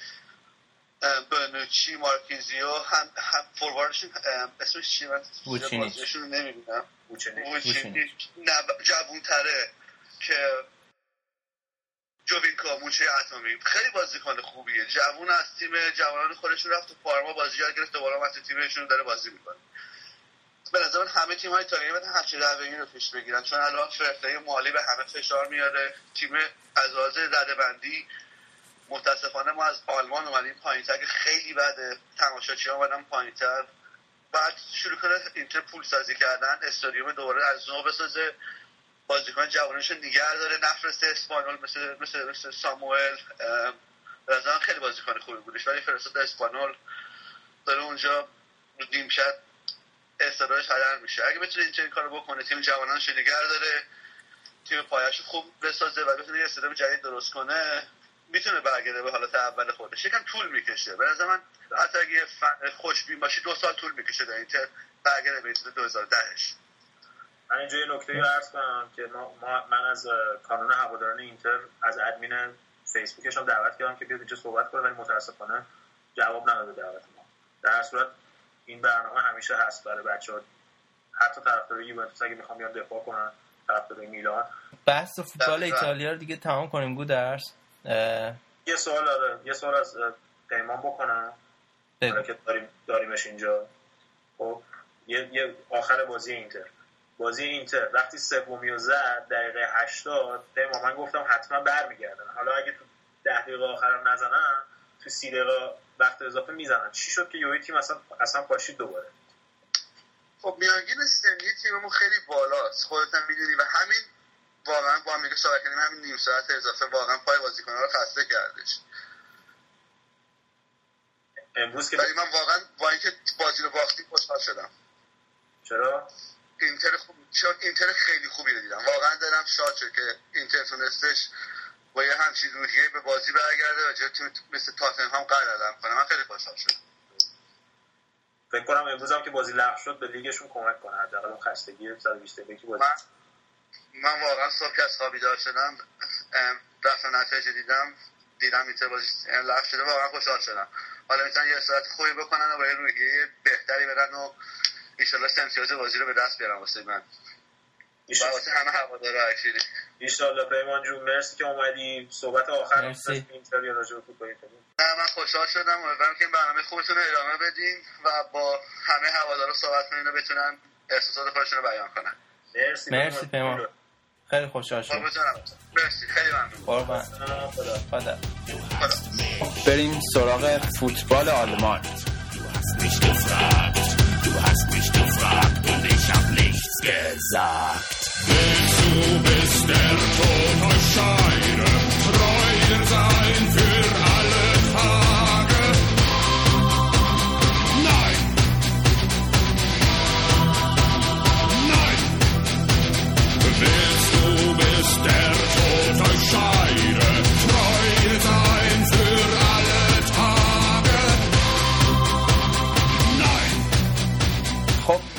بنوچی مارکیزیو هم, هم فورواردشون اسمش چیه؟ من. بازیشون رو نمی‌دونم بوچنی ووچینیچ جوون تره که جوینکا موچه اتمی. خیلی بازیکن خوبیه. جوون از تیم جوانان خودشون رفت تو پارما بازی یاد گرفت دوباره تو تیمشون داره بازی می‌کنه. به نظر من همه تیم های ایتالیایی باید همچین رویی رو پیش بگیرن. چون الان فرقه مالی به همه فشار میاره. تیم از لحاظ ردبندی متاسفانه ما از آلمان اومدیم پایینتر که خیلی بده. تماشاچی ها اومدن پایینتر. بعد شروع کنه اینتر پول سازی کردن استادیوم دوباره از نو بسازه. بازیکن جوانش نگه داره نفرسته اسپانول مثل مثل مثل ساموئل. من خیلی بازیکن خوبی بودش ولی فرستاد اسپانول. داره اونجا نیمشب استعدادش هدر میشه. اگه بتونه این کارو بکنه تیم جوانانش نگه داره. تیم پایش خوب بسازه و بتونه یه استعداد جدید درست کنه. می‌تونه برگرده به حالت اول خودش. یکم طول می‌کشه. به نظر من حتی اگه خوشبین باشی دو سال طول می‌کشه در اینتر برگرده به اینتر 2010 من اینجا یه نکته رو عرض کنم که ما, ما- من از کانون هواداران اینتر از ادمین فیسبوکش هم دعوت کردم که بیاد اینجا صحبت کنه ولی متاسفانه جواب نداده دعوت ما. در صورت این برنامه همیشه هست برای بچه ها حتی طرفدار یوونتوس اگه می‌خوام بیاد دفاع کنن طرفدار میلان. بحث فوتبال. ایتالیا رو دیگه تمام کنیم گودرس. یه سوال آره. یه سوال از پیمان بکنم. حالا که داریم داریمش اینجا. خب یه, یه آخر بازی اینتر. بازی اینتر. وقتی سومی و زد دقیقه 80 پیمان من گفتم حتما برمیگردن. حالا اگه تو ده دقیقه آخرم نزنن تو سی دقیقه وقت اضافه می‌زنن. چی شد که یوی تیم اصلا اصلا پاشید دوباره؟ خب میانگین سنی تیممون خیلی بالاست. خودت هم می‌دونی و همین واقعا با هم دیگه صحبت کردیم همین نیم ساعت اضافه واقعا پای بازیکن‌ها رو خسته کردش. امروز که ولی من واقعا با اینکه بازی رو باختیم خوشحال شدم. چرا؟ اینتر خوب چون اینتر خیلی خوبی رو دیدم. واقعا دلم شاد شد که اینتر تونستش با یه همچین روحیه به بازی برگرده و تیم مثل تاتنهام قدردم کنه. من خیلی خوشحال شدم. فکر کنم امروز هم که بازی لغو شد به لیگشون کمک کنه. حداقل اون خستگی 120 دقیقه که بازی من واقعا صبح که از خواب بیدار شدم رفتم نتایج دیدم دیدم اینتر بازی لغو شده واقعا خوشحال شدم. حالا می‌تونن یه ساعت خوبی بکنن و با یه روحیه بهتری برن و ایشالله امتیاز بازی رو به دست بیارن واسه من. واسه همه هوادارا ایشالله پیمان جون مرسی که اومدی. صحبت آخر مرسی. اینتر یا راجع به من خوشحال شدم. امیدوارم که این برنامه خوبتون رو ادامه بدین و با همه هوادارا صحبت کنین و بتونن احساسات خودشون رو بیان کنن. مرسی مرسی پیمان خیلی خوشحال قربونتون مرسی خیلی ممنون قربان خدا. بریم سراغ فوتبال آلمان du hast mich gefragt und ich hab nichts gesagt. Du bist der Tod aus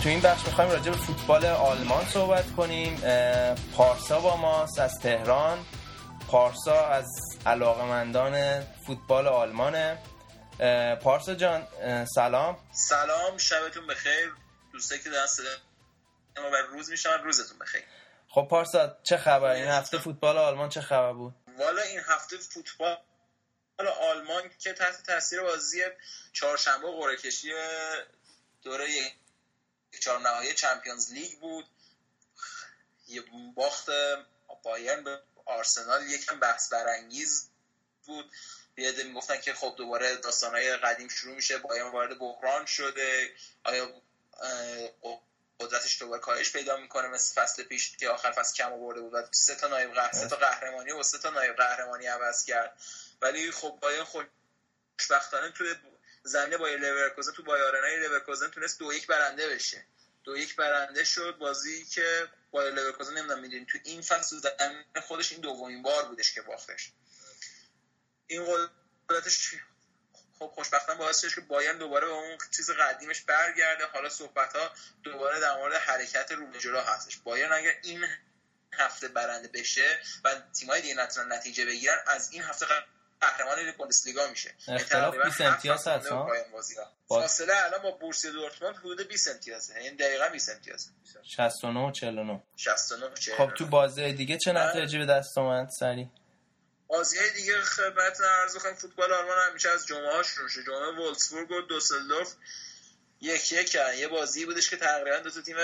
تو این بخش می‌خوایم راجع به فوتبال آلمان صحبت کنیم. پارسا با ماست از تهران. پارسا از علاقمندان فوتبال آلمانه. پارسا جان سلام. سلام شبتون بخیر. دوستایی که صدا ما بر روز میشن روزتون بخیر. خب پارسا چه خبر؟ این هفته فوتبال آلمان چه خبر بود؟ والا این هفته فوتبال آلمان که تحت تاثیر بازی چهارشنبه قرعه کشی دوره یک چهار نهایی چمپیونز لیگ بود. یه باخت بایرن به آرسنال یکم بحث برانگیز بود. یه می‌گفتن که خب دوباره داستانهای قدیم شروع میشه بایرن وارد بحران شده. آیا قدرتش دوباره کاهش پیدا می‌کنه؟ مثل فصل پیش که آخر فصل کم آورده بود و سه تا نایب قهر... سه تا قهرمانی و سه تا نایب قهرمانی عوض کرد. ولی خب بایرن خوشبختانه توی زمین با لورکوزن تو بایارنای لورکوزن تونست دو یک برنده بشه. دو یک برنده شد. بازی که با لورکوزن نمی‌دونم می‌دونی. تو این فصل زمین خودش این دومین بار بودش که باختش. این قدرتش خب خوشبختانه باعث شد که بایرن دوباره به اون چیز قدیمش برگرده. حالا صحبت ها دوباره در مورد حرکت رو هستش. بایرن اگر این هفته برنده بشه و تیمای دیگه نتیجه بگیرن از این هفته قهرمان بوندسلیگا میشه. یعنی اختلاف تقریباً 20 هفت امتیاز هست، ها؟ فاصله الان با بورسیا دورتموند حدود 20 امتیازه. یعنی دقیقا 20 امتیازه 69 و 49 69 40 خب تو بازی دیگه چه نتایجی به دست اومد سری؟ بازی دیگه خدمت عرض کنم فوتبال آلمان همیشه از جمعه ها شروع میشه جمعه وولسبورگ و دوسلدورف یک یک کردن یه بازی بودش که تقریبا دو تا تیم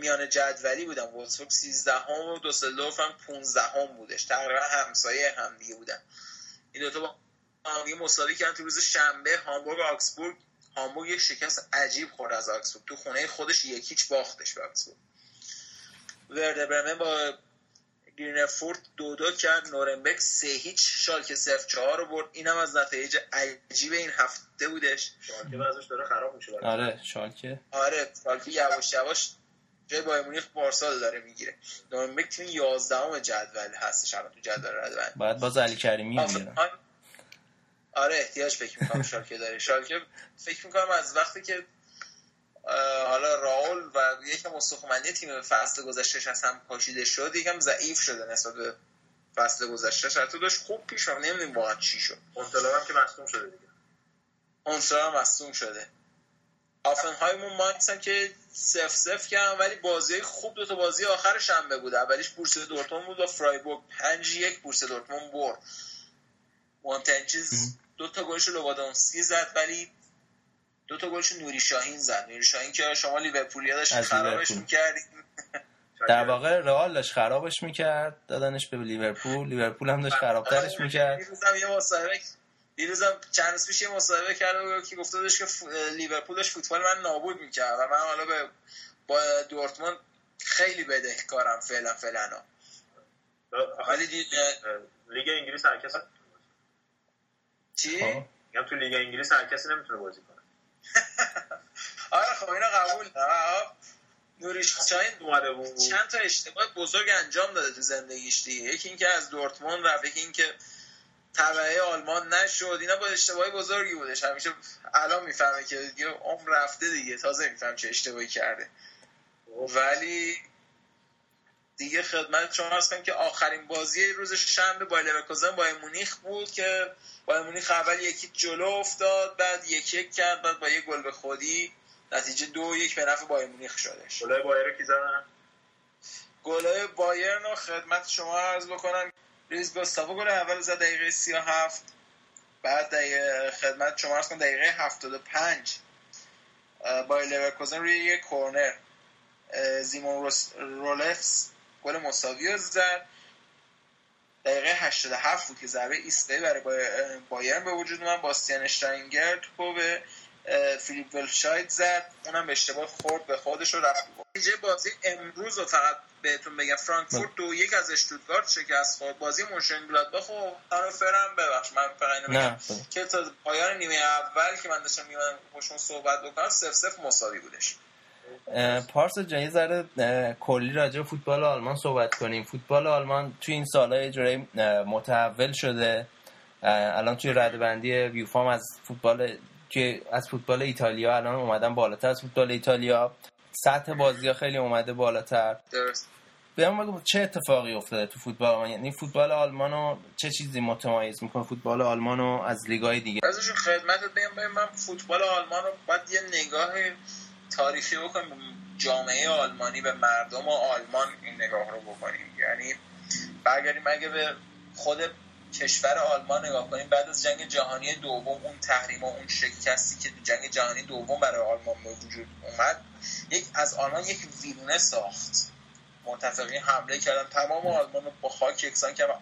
میان جدولی بودن وولسبورگ 13 هم و دوسلدورف هم 15 هم بودش. تقریبا همسایه هم دیگه بودن. این دوتا با هم مساوی کردن تو روز شنبه. هامبورگ و آکسبورگ. هامبورگ یک شکست عجیب خورد از آکسبورگ. تو خونه خودش یک هیچ باختش به آکسبورگ. ورده برمن با گرینفورد دو دو کرد. نورنبرگ سه هیچ. شالکه صفر چهار رو برد. اینم از نتایج عجیب این هفته بودش. شالکه وضعش داره خراب میشه آره شالکه. آره شالکه یواش یواش جای بایر مونیخ بارسا داره می‌گیره. نورنبرگ تیم 11 جدول هستش. الان تو جدول ردبند باید باز علی کریمی آفریقا- آره احتیاج فکر می‌کنم شالکه داره. شالکه فکر می‌کنم از وقتی که حالا راول و یکم استخوانمندی تیم فصل گذشتهش از هم پاشیده شد یکم ضعیف شده نسبت به فصل گذشته حتی داشت خوب پیش رفت نمی‌دونیم واقعا چی شد. اونطلا هم که مصدوم شده دیگه. اونسا هم مصدوم شده. آفنهایمون ماینز هم که سف سف کردن ولی بازی خوب دو تا بازی آخر شنبه بود. اولیش بورسیا دورتموند بود و فرایبورگ 5 یک بورسیا دورتموند برد. مونتنچیز دو تا گلش لوادونسکی زد ولی دو تا گلش نوری شاهین زد. نوری شاهین که شما لیورپولیا داشت خرابش. می‌کردید در واقع رئال داشت خرابش می‌کرد دادنش به لیورپول. لیورپول هم داشت خرابترش می‌کرد. دیروزم یه مصاحبه دیروزم چند روز پیش یه مصاحبه کرده که گفته بودش که ف- لیورپول داشت فوتبال من نابود می‌کرد و من حالا به با دورتموند خیلی بدهکارم فعلا فعلا ولی دی... لیگ انگلیس هر کس چی؟ خب. میگم تو لیگ انگلیس هر کسی نمی‌تونه بازی کنه. آره خب اینو قبول دارم. نوری شاهین اومده بود. چند تا اشتباه بزرگ انجام داده تو زندگیش دیگه. یکی اینکه از دورتموند رفت یکی اینکه تبعه آلمان نشد. اینا با اشتباهی بزرگی بودش. همیشه الان می‌فهمه که دیگه عمر رفته دیگه. تازه میفهم چه اشتباهی کرده. ولی دیگه خدمت شما هست کنم که آخرین بازی روز شنبه با لورکوزن با مونیخ بود که با مونیخ اول یکی جلو افتاد بعد یک یک کرد بعد با یه گل به خودی. نتیجه دو یک به نفع بایر مونیخ شدش. گلای بایر کی زدن؟ گلای بایرن رو خدمت شما عرض بکنم. لوئیز گوستاوو گل اول زد دقیقه 37 بعد دقیقه خدمت شما عرض کنم دقیقه 75 اه، بایر لورکوزن روی یک کورنر. زیمون رولفس گل مساوی رو زد. دقیقه 87 بود که ضربه ایستگاهی برای بایر- بایرن به وجود اومد. باستیان شواین‌اشتایگر توپو به فیلیپ ولشاید زد. اونم به اشتباه خورد به خودش رو رفت. نتیجه بازی امروز رو فقط بهتون بگم. فرانکفورت دو یک از اشتوتگارت شکست خورد. بازی مونشن گلادباخ و هانوفرم ببخش. من فقط اینو بگم. که تا پایان نیمه اول که من داشتم میمونم باشون صحبت بکنم سف سف مساوی بودش. پارسا جان یه ذره کلی راجع فوتبال آلمان صحبت کنیم. فوتبال آلمان توی این سالهای جوری متحول شده. الان توی ردبندی یوفام از فوتبال که از فوتبال ایتالیا الان اومدن بالاتر. از فوتبال ایتالیا سطح بازی ها خیلی اومده بالاتر. درست. بگو چه اتفاقی افتاده تو فوتبال آلمان؟ یعنی فوتبال آلمانو چه چیزی متمایز می‌کنه؟ فوتبال آلمانو از لیگای دیگه؟ ازشون خدمتت بگم من فوتبال آلمان رو باید یه نگاه تاریخی بکنیم. جامعه آلمانی به مردم آلمان این نگاه رو بکنیم. یعنی برگردیم اگه به خود کشور آلمان نگاه کنیم بعد از جنگ جهانی دوم اون تحریم و اون شکستی که جنگ جهانی دوم برای آلمان به وجود اومد یک از آلمان یک ویرونه ساخت. متفقین حمله کردن. تمام آلمان رو با خاک یکسان کردن.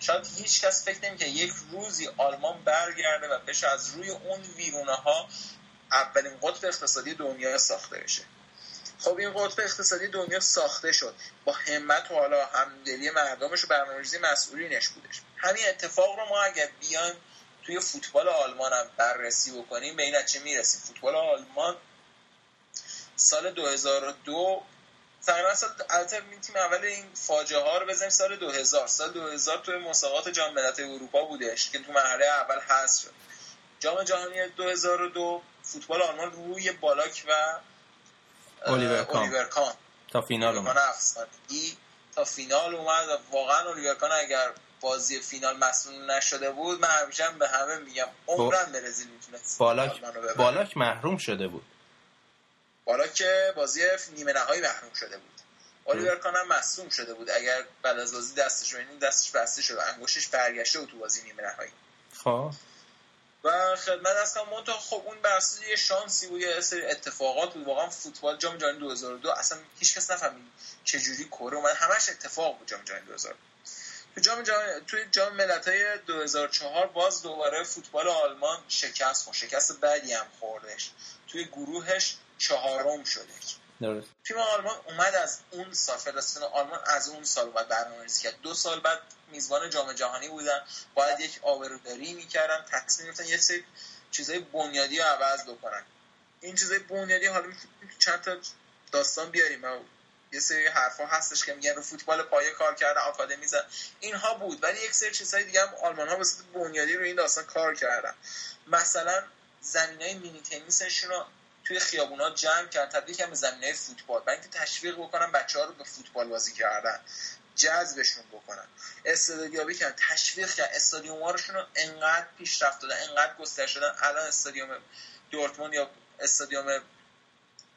شاید هیچ کس فکر نمی‌کنه یک روزی آلمان برگرده و بشه از روی اون ویرونه ها اولین قطب اقتصادی دنیا ساخته بشه. خب این قطب اقتصادی دنیا ساخته شد. با همت و حالا همدلی مردمش و برنامه‌ریزی مسئولینش بودش. همین اتفاق رو ما اگر بیایم توی فوتبال آلمان هم بررسی بکنیم به این نتیجه می‌رسیم. فوتبال آلمان سال 2002 تقریبا سال تیم اول این فاجعه ها رو بزنیم سال 2000 سال 2000 توی مسابقات جام ملت‌های اروپا بودش که تو مرحله اول حذف شد. جام جهانی 2002 فوتبال آلمان روی بالاک و اه، الیور کان. تا فینال اومد. تا فینال اومد واقعا الیور کان اگر بازی فینال مسئول نشده بود من همیشه هم به همه میگم عمرن برزیل می‌تونست بالاک. بالاک محروم شده بود. بالا که بازی نیمه نهایی محروم شده بود. الیور کان هم مصوم شده بود. اگر بعد از بازی دستش رو دستش بسته شد انگشتش برگشته بود تو بازی نیمه نهایی. خب. و خدمت کنم منتها خب اون بحث یه شانسی بود یه سری اتفاقات بود. واقعا فوتبال جام جهانی 2002 اصلا هیچ کس نفهمید چه جوری کره اومد. همش اتفاق بود جام جهانی 2000 تو جام جهانی توی جام ملت‌های 2004 باز دوباره فوتبال آلمان شکست خورد. شکست بعدی هم خوردش. توی گروهش چهارم شدش. درست. تیم آلمان اومد از اون سال فدراسیون آلمان از اون سال اومد برنامه‌ریزی کرد. دو سال بعد میزبان جام جهانی بودن. باید یک آبروداری می‌کردن تصمیم گرفتن یه سری چیزای بنیادی رو عوض بکنن. این چیزای بنیادی حالا چند تا داستان بیاریم. یه سری حرفا هستش که میگن رو فوتبال پایه کار کردن آکادمی زد. اینها بود. ولی یک سری چیزهای دیگه هم آلمان ها بنیادی رو این داستان کار کردن. مثلا زمین های مینی تنیسشون رو توی خیابونا جمع کردن تبدیل کردن به زمین های فوتبال. برای اینکه تشویق بکنن بچه ها رو به فوتبال بازی کردن. جذبشون بکنن. استعدادیابی کردن. تشویق کردن. استادیوم‌هاشون رو انقدر پیشرفت دادن انقدر گسترش دادن. الان استادیوم دورتموند یا استادیوم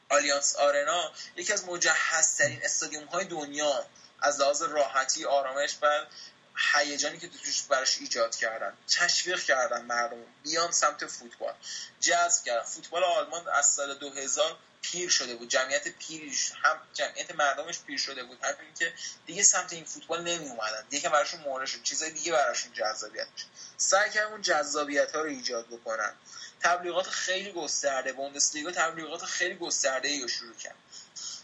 آلیانس آرنا یکی از مجهزترین استادیوم های دنیا. از لحاظ راحتی آرامش و هیجانی که توش براش ایجاد کردن تشویق کردن مردم بیان سمت فوتبال. جذب کردن فوتبال آلمان از سال 2000 پیر شده بود. جمعیت پیرش هم جمعیت مردمش پیر شده بود. همین که دیگه سمت این فوتبال نمی اومدن دیگه براشون مورد شد. چیزای دیگه براشون جذابیت میشه سعی کردن اون جذابیت ها رو ایجاد بکنن. تبلیغات خیلی گسترده. بوندسلیگا تبلیغات خیلی گسترده ای رو شروع کرد.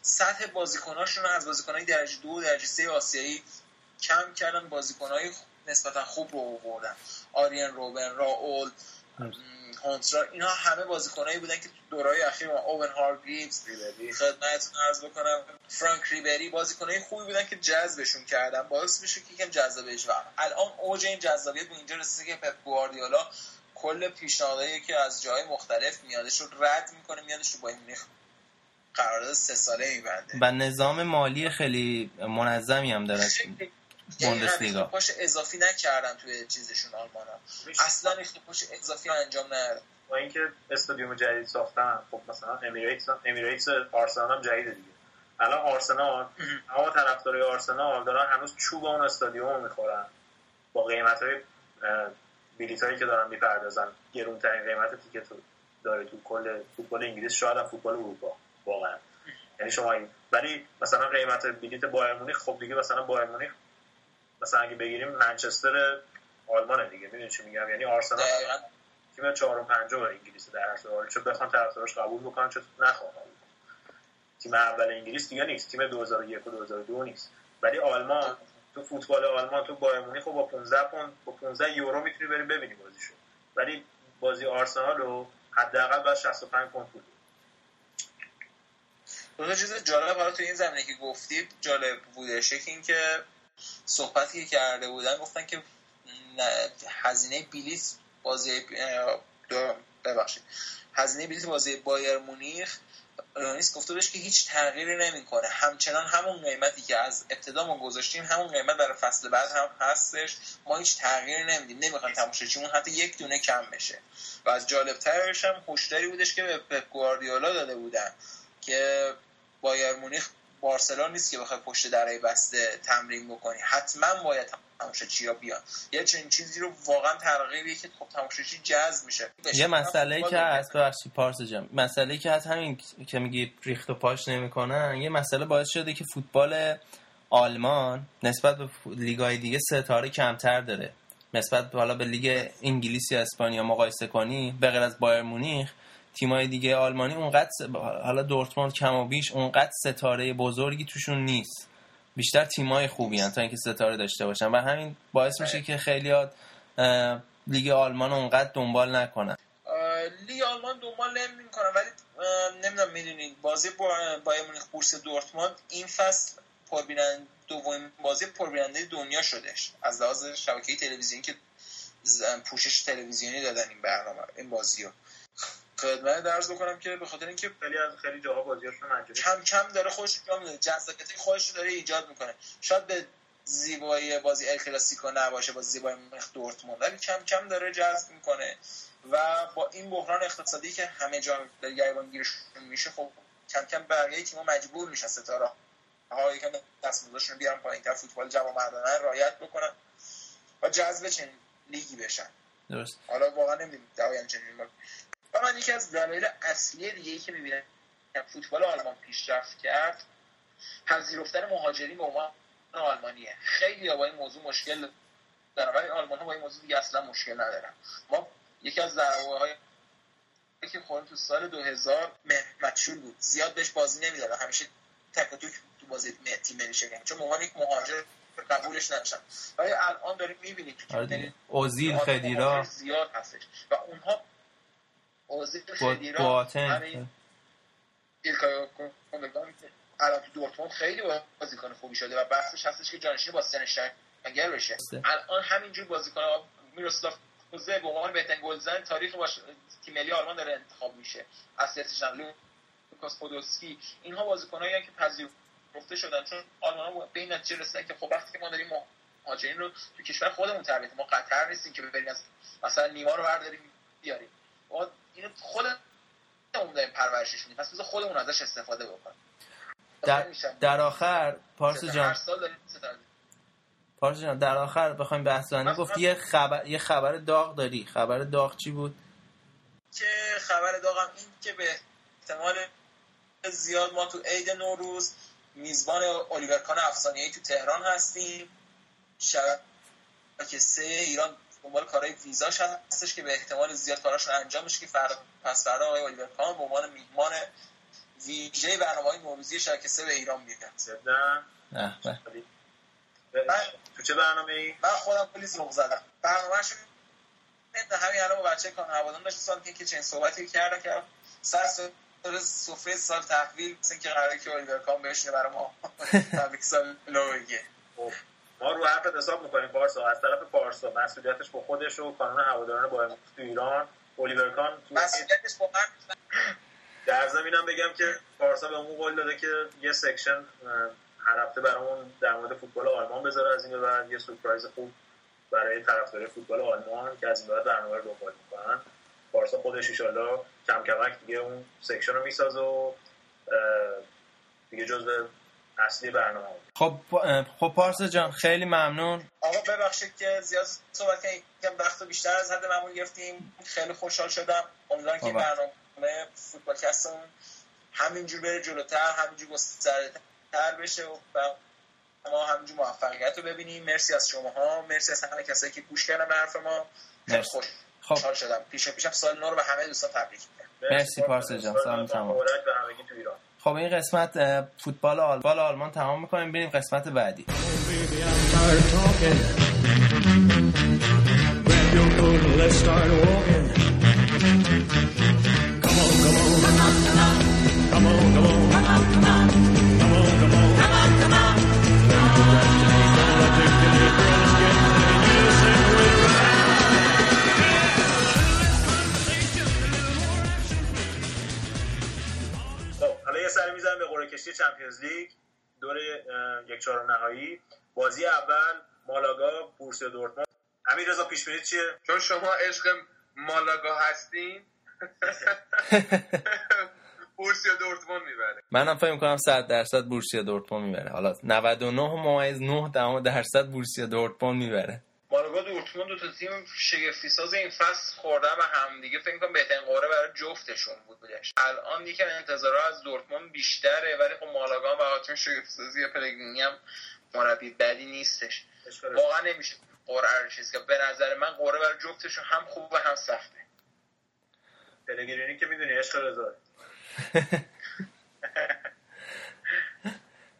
سطح بازیکناشون از بازیکنهای درجه دو درجه سه آسیایی کم کردن بازیکنهای نسبتا خوب رو آوردن. آریان روبن راول هونترا اینا همه بازیکنایی بودن که تو دورهای اخیر ما اوون هارگریوز خدمتتون عرض بکنم فرانک ریبری بازیکنای خوبی بودن که جذبشون کردن. باعث میشه که یکم جذابیت و الان اوج این جذابیت به اینجا رسیده که پپ گواردیولا کل پیشنهادهایی که از جای مختلف میادش رو رد می‌کنه میادش رو با این مونیخ قرارداد سه ساله میبنده. و نظام مالی خیلی منظمی هم داره. بوندسلیگا پاش اضافی نکردن توی چیزشون آلمان ها. اصلا پاش اضافی انجام ندادن با اینکه استادیوم جدید ساختن خب مثلا امیریتس امیریتس آرسنال هم جدیده دیگه. الان آرسنال اما طرفدارای آرسنال دارن هنوز چوب اون استادیوم می‌خورن. با قیمت های بلیط هایی که دارن می‌پردازن. گرونترین قیمت تیکت داره تو کل فوتبال انگلیس شاید هم فوتبال اروپا. واقعا. یعنی شما این ولی مثلا قیمت بلیط بایر مونیخ خب دیگه مثلا بایر مونیخ مثلا اگه بگیریم منچستر آلمان دیگه. می‌دونی چی میگم؟ یعنی آرسنال تیم چهارم پنجم انگلیس در هر حال چه بخوان طرفدارش قبول بکنن چه نخوان تیم اول انگلیس دیگه نیست. تیم 2001 و 2002 نیست. ولی آلمان تو فوتبال آلمان تو بایر مونیخ با 15 پوند با 15 یورو می‌تونی بری ببینی بازیشو. ولی بازی آرسنال رو حداقل باید 65 پوند پول دو چیز جالب حالا تو این زمینه که گفتید جالب بودش یکی این که صحبتی که کرده بودن گفتن که هزینه بلیت بازی ببخشید. هزینه بلیت بازی بایر مونیخ رونیس گفته بهش که هیچ تغییری نمی‌کنه. همچنان همون قیمتی که از ابتدا ما گذاشتیم همون قیمت برای فصل بعد هم هستش. ما هیچ تغییری نمیدیم نمی‌خوایم تماشاچیمون حتی یک دونه کم بشه. و از جالب ترش هم هشداری بودش که به پپ گواردیولا داده بودن که بایر مونیخ بارسلون نیست که بخوای پشت درای بسته تمرین بکنی. حتما باید تماشاچی ها بیان. یه چنین چیزی رو واقعا ترغیبیه که خب تماشاچی جذب میشه. یه مسئله که هست ببخشید پارس جان. مسئله که هست همین که میگی ریخت و پاش نمی‌کنن. یه مسئله باعث شده که فوتبال آلمان نسبت به لیگای دیگه ستاره کمتر داره. نسبت حالا به لیگ انگلیس یا اسپانیا مقایسه کنی به غیر از بایر مونیخ تیمای دیگه آلمانی اونقدر حالا دورتموند کم و بیش اونقدر ستاره بزرگی توشون نیست. بیشتر تیمای خوبی هن تا اینکه ستاره داشته باشن. و همین باعث میشه که خیلی لیگ آلمان اونقدر دنبال نکنن. لیگ آلمان دنبال نمی‌کنن ولی نمی‌دونم می‌دونید بازی بایر مونیخ بورس دورتموند این فصل پربیننده دومین بازی پربیننده دنیا شدش از لحاظ شبکه تلویزیونی که پوشش تلویزیونی دادن این برنامه این بازی رو خدمت درس بکنم که به خاطر اینکه خیلی از خیلی جاها بازیاشون مجانی کم کم داره خودش رو میده جذابیت خودش رو داره ایجاد می‌کنه. شاید به زیبایی بازی ال کلاسیکو نباشه با زیبایی مونیخ دورتموند ولی کم کم داره جذب می‌کنه. و با این بحران اقتصادی که همه جا در گریبان گیرش میشه خب کم کم بقیه تیم‌ها مجبور میشن ستاره ها یکم دستمزدشون رو بیارن پایین‌تر فوتبال جوانمردانه رعایت بکنن و جذب چنین لیگی بشن. درست. حالا واقعا نمی‌دونم دعای چنین من یکی از دلایل اصلی دیگه ای که می‌بینم فوتبال آلمان پیشرفت کرد پذیرفتن مهاجرین به عنوان آلمانیه. خیلی با این موضوع مشکل دارن ولی آلمان ها با این موضوع دیگه اصلا مشکل ندارن. ما یکی از ضربه های که خورد تو سال 2000 مچول بود. زیاد بهش بازی نمی‌دادن. همیشه تک تو تو بازی ملی شدن چون عنوان یک مهاجر قبولش نداشتن. ولی الان داریم می‌بینید اوزیل خدیرا زیاد هستش. و اونها با خدیرا همین ایلکای گوندوگان الان تو دورتموند خیلی بازیکن خوبی شده و بحثش هستش که جانشین با سنشتنگر بشه. الان همینجور بازیکن میروسلاف کوزه به عنوان بهترین گلزن تاریخ باش تیم ملی آلمان داره انتخاب میشه. از سیاسیشن لوکاس پودولسکی اینها بازیکنایی که پذیرفته شدن. چون آلمان به این نتیجه رسیدن که خب وقتی که ما داریم مهاجرین رو تو کشور خودمون تربیت ما قطر نیستیم که بریم مثلا نیما رو برداریم بیاریم. ما اینو خودمون داریم پرورشش میدیم پس خودمون ازش استفاده بکنیم. در, در آخر پارس جان. پارس جان در آخر بخوایم بحث کنیم گفت یه خبر یه خبر داغ داری. خبر داغ چی بود؟ که خبر داغم این که به احتمال زیاد ما تو عید نوروز میزبان الیور کان افسانه‌ای تو تهران هستیم. شبکه سه ایران دنبال کارهای ویزاش هستش که به احتمال زیاد کاراشون انجام میشه که فردا پس فردا آقای الیور کان به عنوان میهمان ویژه برنامه‌های نوروزی شبکه سه به ایران میاد. نه. من تو چه برنامه ای؟ من خودم کلی ذوق زدم. برنامه‌شو همین الان با بچه کان هوادان داشت سال که چنین صحبتی کردن که سر سر سفره سال تحویل مثل که قراره که الیور کان بشینه برای ما. تبریک سال نو بگه خب، ما رو حرفت حساب می‌کنیم پارسا از طرف پارسا مسئولیتش با خودش و کانون هواداران با تو ایران. الیور کان مسئولیتش با در زمینم بگم که پارسا به اون قول داده که یه section اه، هر هفته برامون در مورد فوتبال آلمان بذاره از این بعد. یه سورپرایز خوب برای طرفدارای فوتبال آلمان که از این بعد برنامه رو دنبال می‌کنن. پارسا خودش ایشالله کم کمک دیگه اون سکشن رو می‌سازه و دیگه جزو اصلی برنامه. خب خب پارس جان خیلی ممنون. آقا ببخشید که زیاد صحبت کردیم یکم وقت بیشتر از حد معمول گرفتیم. خیلی خوشحال شدم. امیدوارم که آقا. برنامه فوتبالکستمون همینجور بره جلوتر همینجور گسترده‌تر بشه و ما همینجور موفقیت رو ببینیم. مرسی از شما ها مرسی از همه کسایی که گوش کردن به حرف ما. خیلی. خوشحال خب. شدم. پیش پیشم سال نو رو به همه دوستان تبریک میگم. مرسی پارسا جان. سلام تمام. مبارک به همگی تو ایران. خب این قسمت فوتبال آلمان آلمان تمام می‌کنیم. بریم قسمت بعدی. قرعه کشی چمپیونز لیگ دور اه، یک چهارم نهایی. بازی اول مالاگا بورسیا دورتموند. امیر رضا پیش بینی چیه؟ چون شما عشق مالاگا هستین. بورسیا دورتموند می‌بره. منم فکر می‌کنم 100 درصد بورسیا دورتموند می‌بره. حالا 99 ممیز 9 دهم درصد بورسیا دورتموند می‌بره. مالاگا دورتموند دو تا تیم شگفتی ساز این فصل خوردن به هم دیگه فکر کنم بهترین قرعه برای جفتشون بود بودش. الان یکم انتظارها از دورتموند بیشتره ولی خب مالاگا هم به خاطر شگفتی سازی پلگرینی هم مربی بدی نیستش. واقعا نمیشه قرعه رو چیز که به نظر من قرعه برای جفتشون هم خوبه هم سخته. پلگرینی که می‌دونی عشق رضا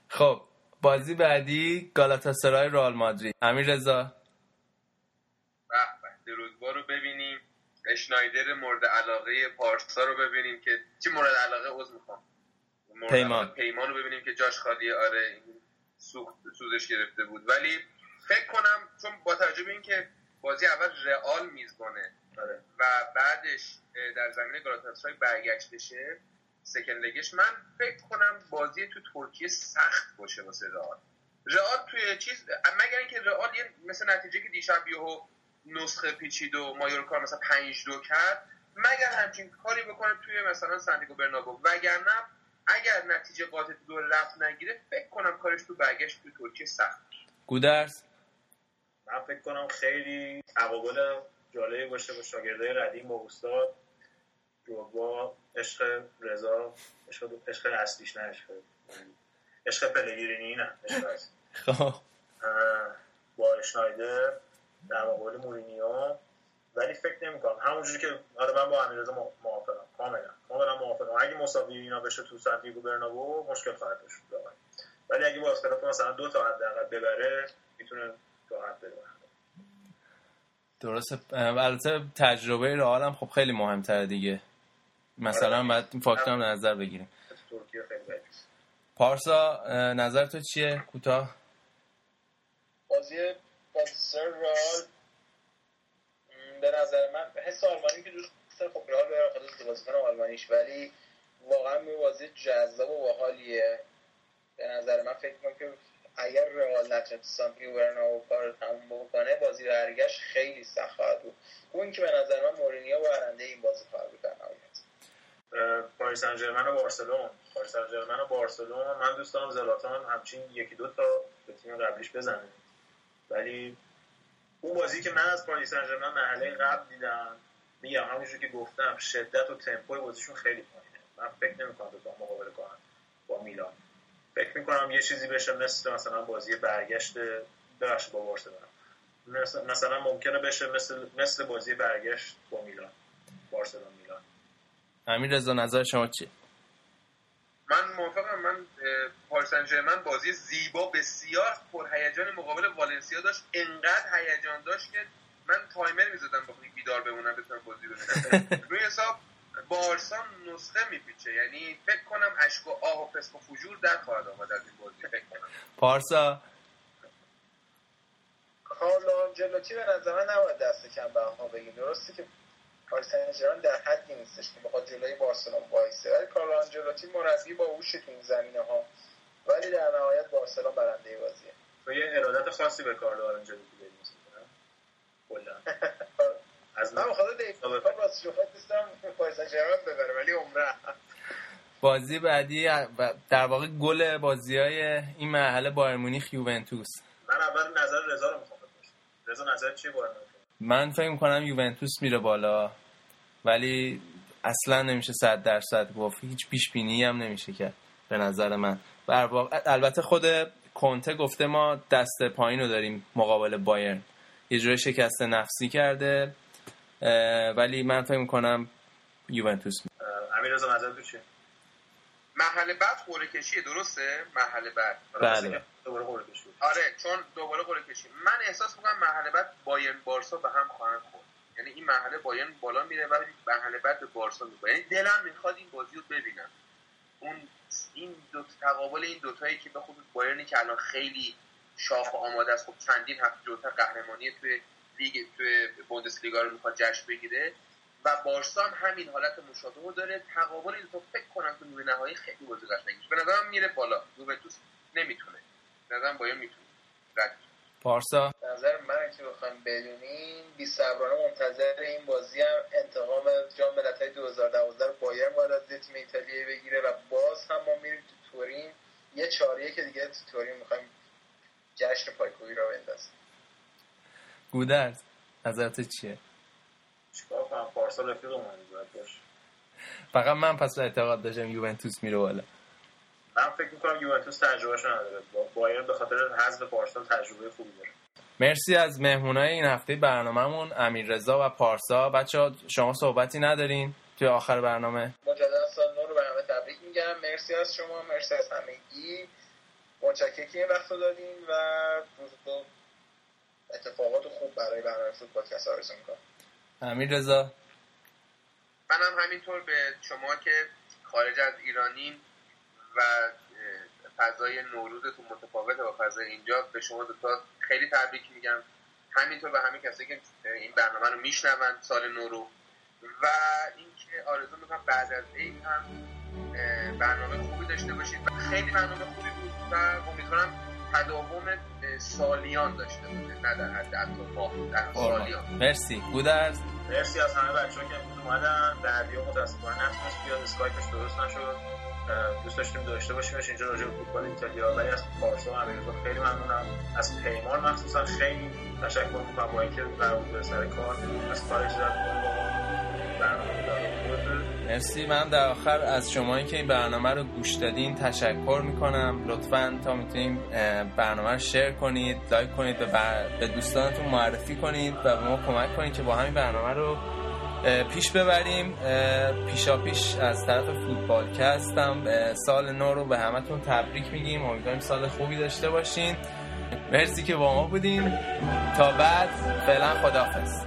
خب بازی بعدی گالاتاسرای رئال مادرید. امیر رضا درودبا رو ببینیم اشنایدر مورد علاقه پارسا رو ببینیم که چی مورد علاقه عضو می‌خوام پیمان. پیمان رو ببینیم که جاش خالیه آره سوخت سوزش گرفته بود ولی فکر کنم چون با توجه به اینکه بازی اول رئال میزبانه آره. و بعدش در زمین گالاتاسرای برگشتشه سکن لگش من فکر کنم بازی تو ترکیه سخت باشه واسه رئال رئال توی چیز مگر اینکه رئال یه مثل نتیجه که دیشب یهو نسخه پیچید و مایورکا مثلا 5 دو کرد مگر همچین کاری بکنه توی مثلا سانتیاگو برنابو وگرنه اگر نتیجه قاطع دو رفت نگیره فکر کنم کارش تو برگشت تو ترکیه سخت. گودرز من فکر کنم خیلی تقابل جالبی باشه با شاگردای ردیم با استاد با عشق رضا عشق عشق اصلیش نه عشق عشق پلگرینی نه عشق. خب با اشنایدر در مقابل مورینیو. ولی فکر نمی کنم همونجوری که آره من با امیررضا مو- موافقم. کاملا. کاملا موافقم. اگه مساوی اینا بشه تو سانتیاگو برنابو مشکل خواهد داشت. ولی اگه با اختلاف مثلا دو تا حداقل ببره می‌تونه راحت ببره درسته. البته تجربه رئال هم خب خیلی مهمتره دیگه. مثلا آره. باید این فاکتور رو نظر بگیریم. پارسا نظر تو چیه؟ کوتاه. بازی رئال م، به نظر من حس آلمانی که دوست خب رئال به خاطر بازیکن آلمانیش ولی واقعا بازی جذاب و باحالیه. به نظر من فکر کنم که اگر رئال نتونست سانتیاگو برنابو کار رو تموم بکنه بازی برگشت خیلی سخت خواهد بود. اون که به نظر من مورینیو برنده این بازی خواهد بود در پاریس سن ژرمن و بارسلون پاریس سن و بارسلون من دوست دارم زلاتان همچین یکی دو تا به تیم قبلیش بزنه. ولی اون بازی که من از پاریس سن مرحله قبل دیدم میگم همونجور که گفتم شدت و تمپوی بازیشون خیلی پایینه. من فکر نمی‌کنم با مقابله کنن با میلان. فکر می‌کنم یه چیزی بشه مثل مثلا بازی برگشت ببخشید با بارسلونا. مثلا- ممکنه بشه مثل مثل بازی برگشت با میلان. بارسلون میلان. امیر رضا نظر شما چیه؟ من موافقم من پاریس ژرمن بازی زیبا بسیار پرهیجان مقابل والنسیا داشت. انقدر هیجان داشت که من تایمر می‌زدم بخوام بیدار بمونم بتونم بازی ببینم روی حساب بارسا نسخه میپیچه. یعنی فکر کنم اشک و آه و پسک و فجور در خواهد آمد از این بازی. فکر کنم. پارسا. کارلو آنجلوتی به نظر من نباید دست کم به آنها بگیم. درسته که پاریس سن ژرمن در حدی نیستش که بخواد جلوی بارسلون وایسه. ولی کارلو آنجلوتی مربی با هوش تو این زمینه ها. ولی در نهایت بارسلون برنده بازیه. تو یه ارادت خاصی به کارلو آنجلوتی داری مثلا. کلا. از من. دیوید کار راست شفت نیستم پاریس سن ژرمن ببره ولی عمره. بازی بعدی و در واقع گل بازی های این مرحله بایر مونیخ یوونتوس. من اول نظر رضا رو می‌خوام بپرسم. رضا نظر چیه با من فکر می‌کنم یوونتوس میره بالا ولی اصلا نمیشه صد درصد گفت. هیچ پیش بینی هم نمیشه کرد به نظر من. البته خود کنته گفته ما دست پایین رو داریم مقابل بایرن. یه جوری شکست نفسی کرده ولی من فکر می‌کنم یوونتوس. امیر رضا چیه؟ مرحله بعد قرعه کشیه درسته؟ مرحله بعد. بله. دوباره قرعه کشی. آره چون دوباره قرعه کشی. من احساس می‌کنم مرحله بعد بایرن بارسا به هم خواهند خورد. یعنی این مرحله بایرن بالا میره ولی مرحله بعد به بارسا میره یعنی دلم می‌خواد این بازی رو ببینم. اون این دو تقابل این دوتایی که به خصوص بایرنی که الان خیلی شاخ و آماده است خب چندین هفته جلوتر قهرمانی توی لیگ توی بوندسلیگا رو می‌خواد جشن بگیره و بارسا هم همین حالت مشابه رو داره. تقابل این دو فکر کنم که نیمه نهایی خیلی بازی قشنگی میشه. به نظرم میره بالا. یوونتوس نمی‌تونه. به نظرم باید می‌تونه. رد پارسا به نظر من که بخوایم بدونیم بی صبرانه منتظر این بازی هم انتقام جام ملت‌های 2012 رو بایرن باید از تیم ایتالیایی بگیره و باز هم ما میریم تو تورین. یه چاریه که دیگه تو تورین می‌خوایم جشن پایکوبی رو بندازیم. گودرز نظرت چیه؟ چیکار کنم؟ پارسا رفیق من باید باشه. فقط من پس اعتقاد داشتم یوونتوس میره بالا. من فکر می‌کنم یوونتوس تجربهش نداره. با بایرن به خاطر حذف پارسال تجربه خوبی داره. مرسی از مهمونای این هفته برنامهمون امیر رضا و پارسا. بچه شما صحبتی ندارین توی آخر برنامه؟ مجددا سال نو رو به همه تبریک میگم. مرسی از شما مرسی از همگی. متشکرم که این وقت دادین و اتفاقات خوب برای برنامه فوتبالکست آرزو می‌کنم امیر رضا منم همینطور به شما که خارج از ایرانین و فضای نوروزتون متفاوته با فضای اینجا به شما دوتا خیلی تبریک میگم. همینطور به همین کسی که این برنامه رو میشنون سال نو رو و اینکه آرزو می‌کنم بعد از عید هم برنامه خوبی داشته باشید. خیلی برنامه خوبی بود و امیدوارم تداوم سالیان داشته باشه نه در حد حتی ماه در سالیان. مرسی. گودرز؟ مرسی از همه بچه که امروز اومدن. دردی و متاسفانه نتونست بیاد اسکایپش درست نشد. دوست داشتیم داشته باشیمش اینجا راجع به فوتبال ایتالیا ولی از پارسا و امیرزا خیلی ممنونم. از پیمان مخصوصا خیلی تشکر می‌کنم با اینکه قرار بود سر کار. از کارش زد با ما برنامه. مرسی. من در آخر از شمایی که این برنامه رو گوش دادین تشکر می‌کنم. لطفا تا می‌تونیم برنامه رو شیر کنید لایک کنید بر... به دوستانتون معرفی کنید و به ما کمک کنید که با همین برنامه رو پیش ببریم. پیشا پیش از طرف فوتبالکست هم اه، سال نو رو به همتون تبریک میگیم. امیدواریم سال خوبی داشته باشین. مرسی که با ما بودین. تا بعد فعلا خداحافظ.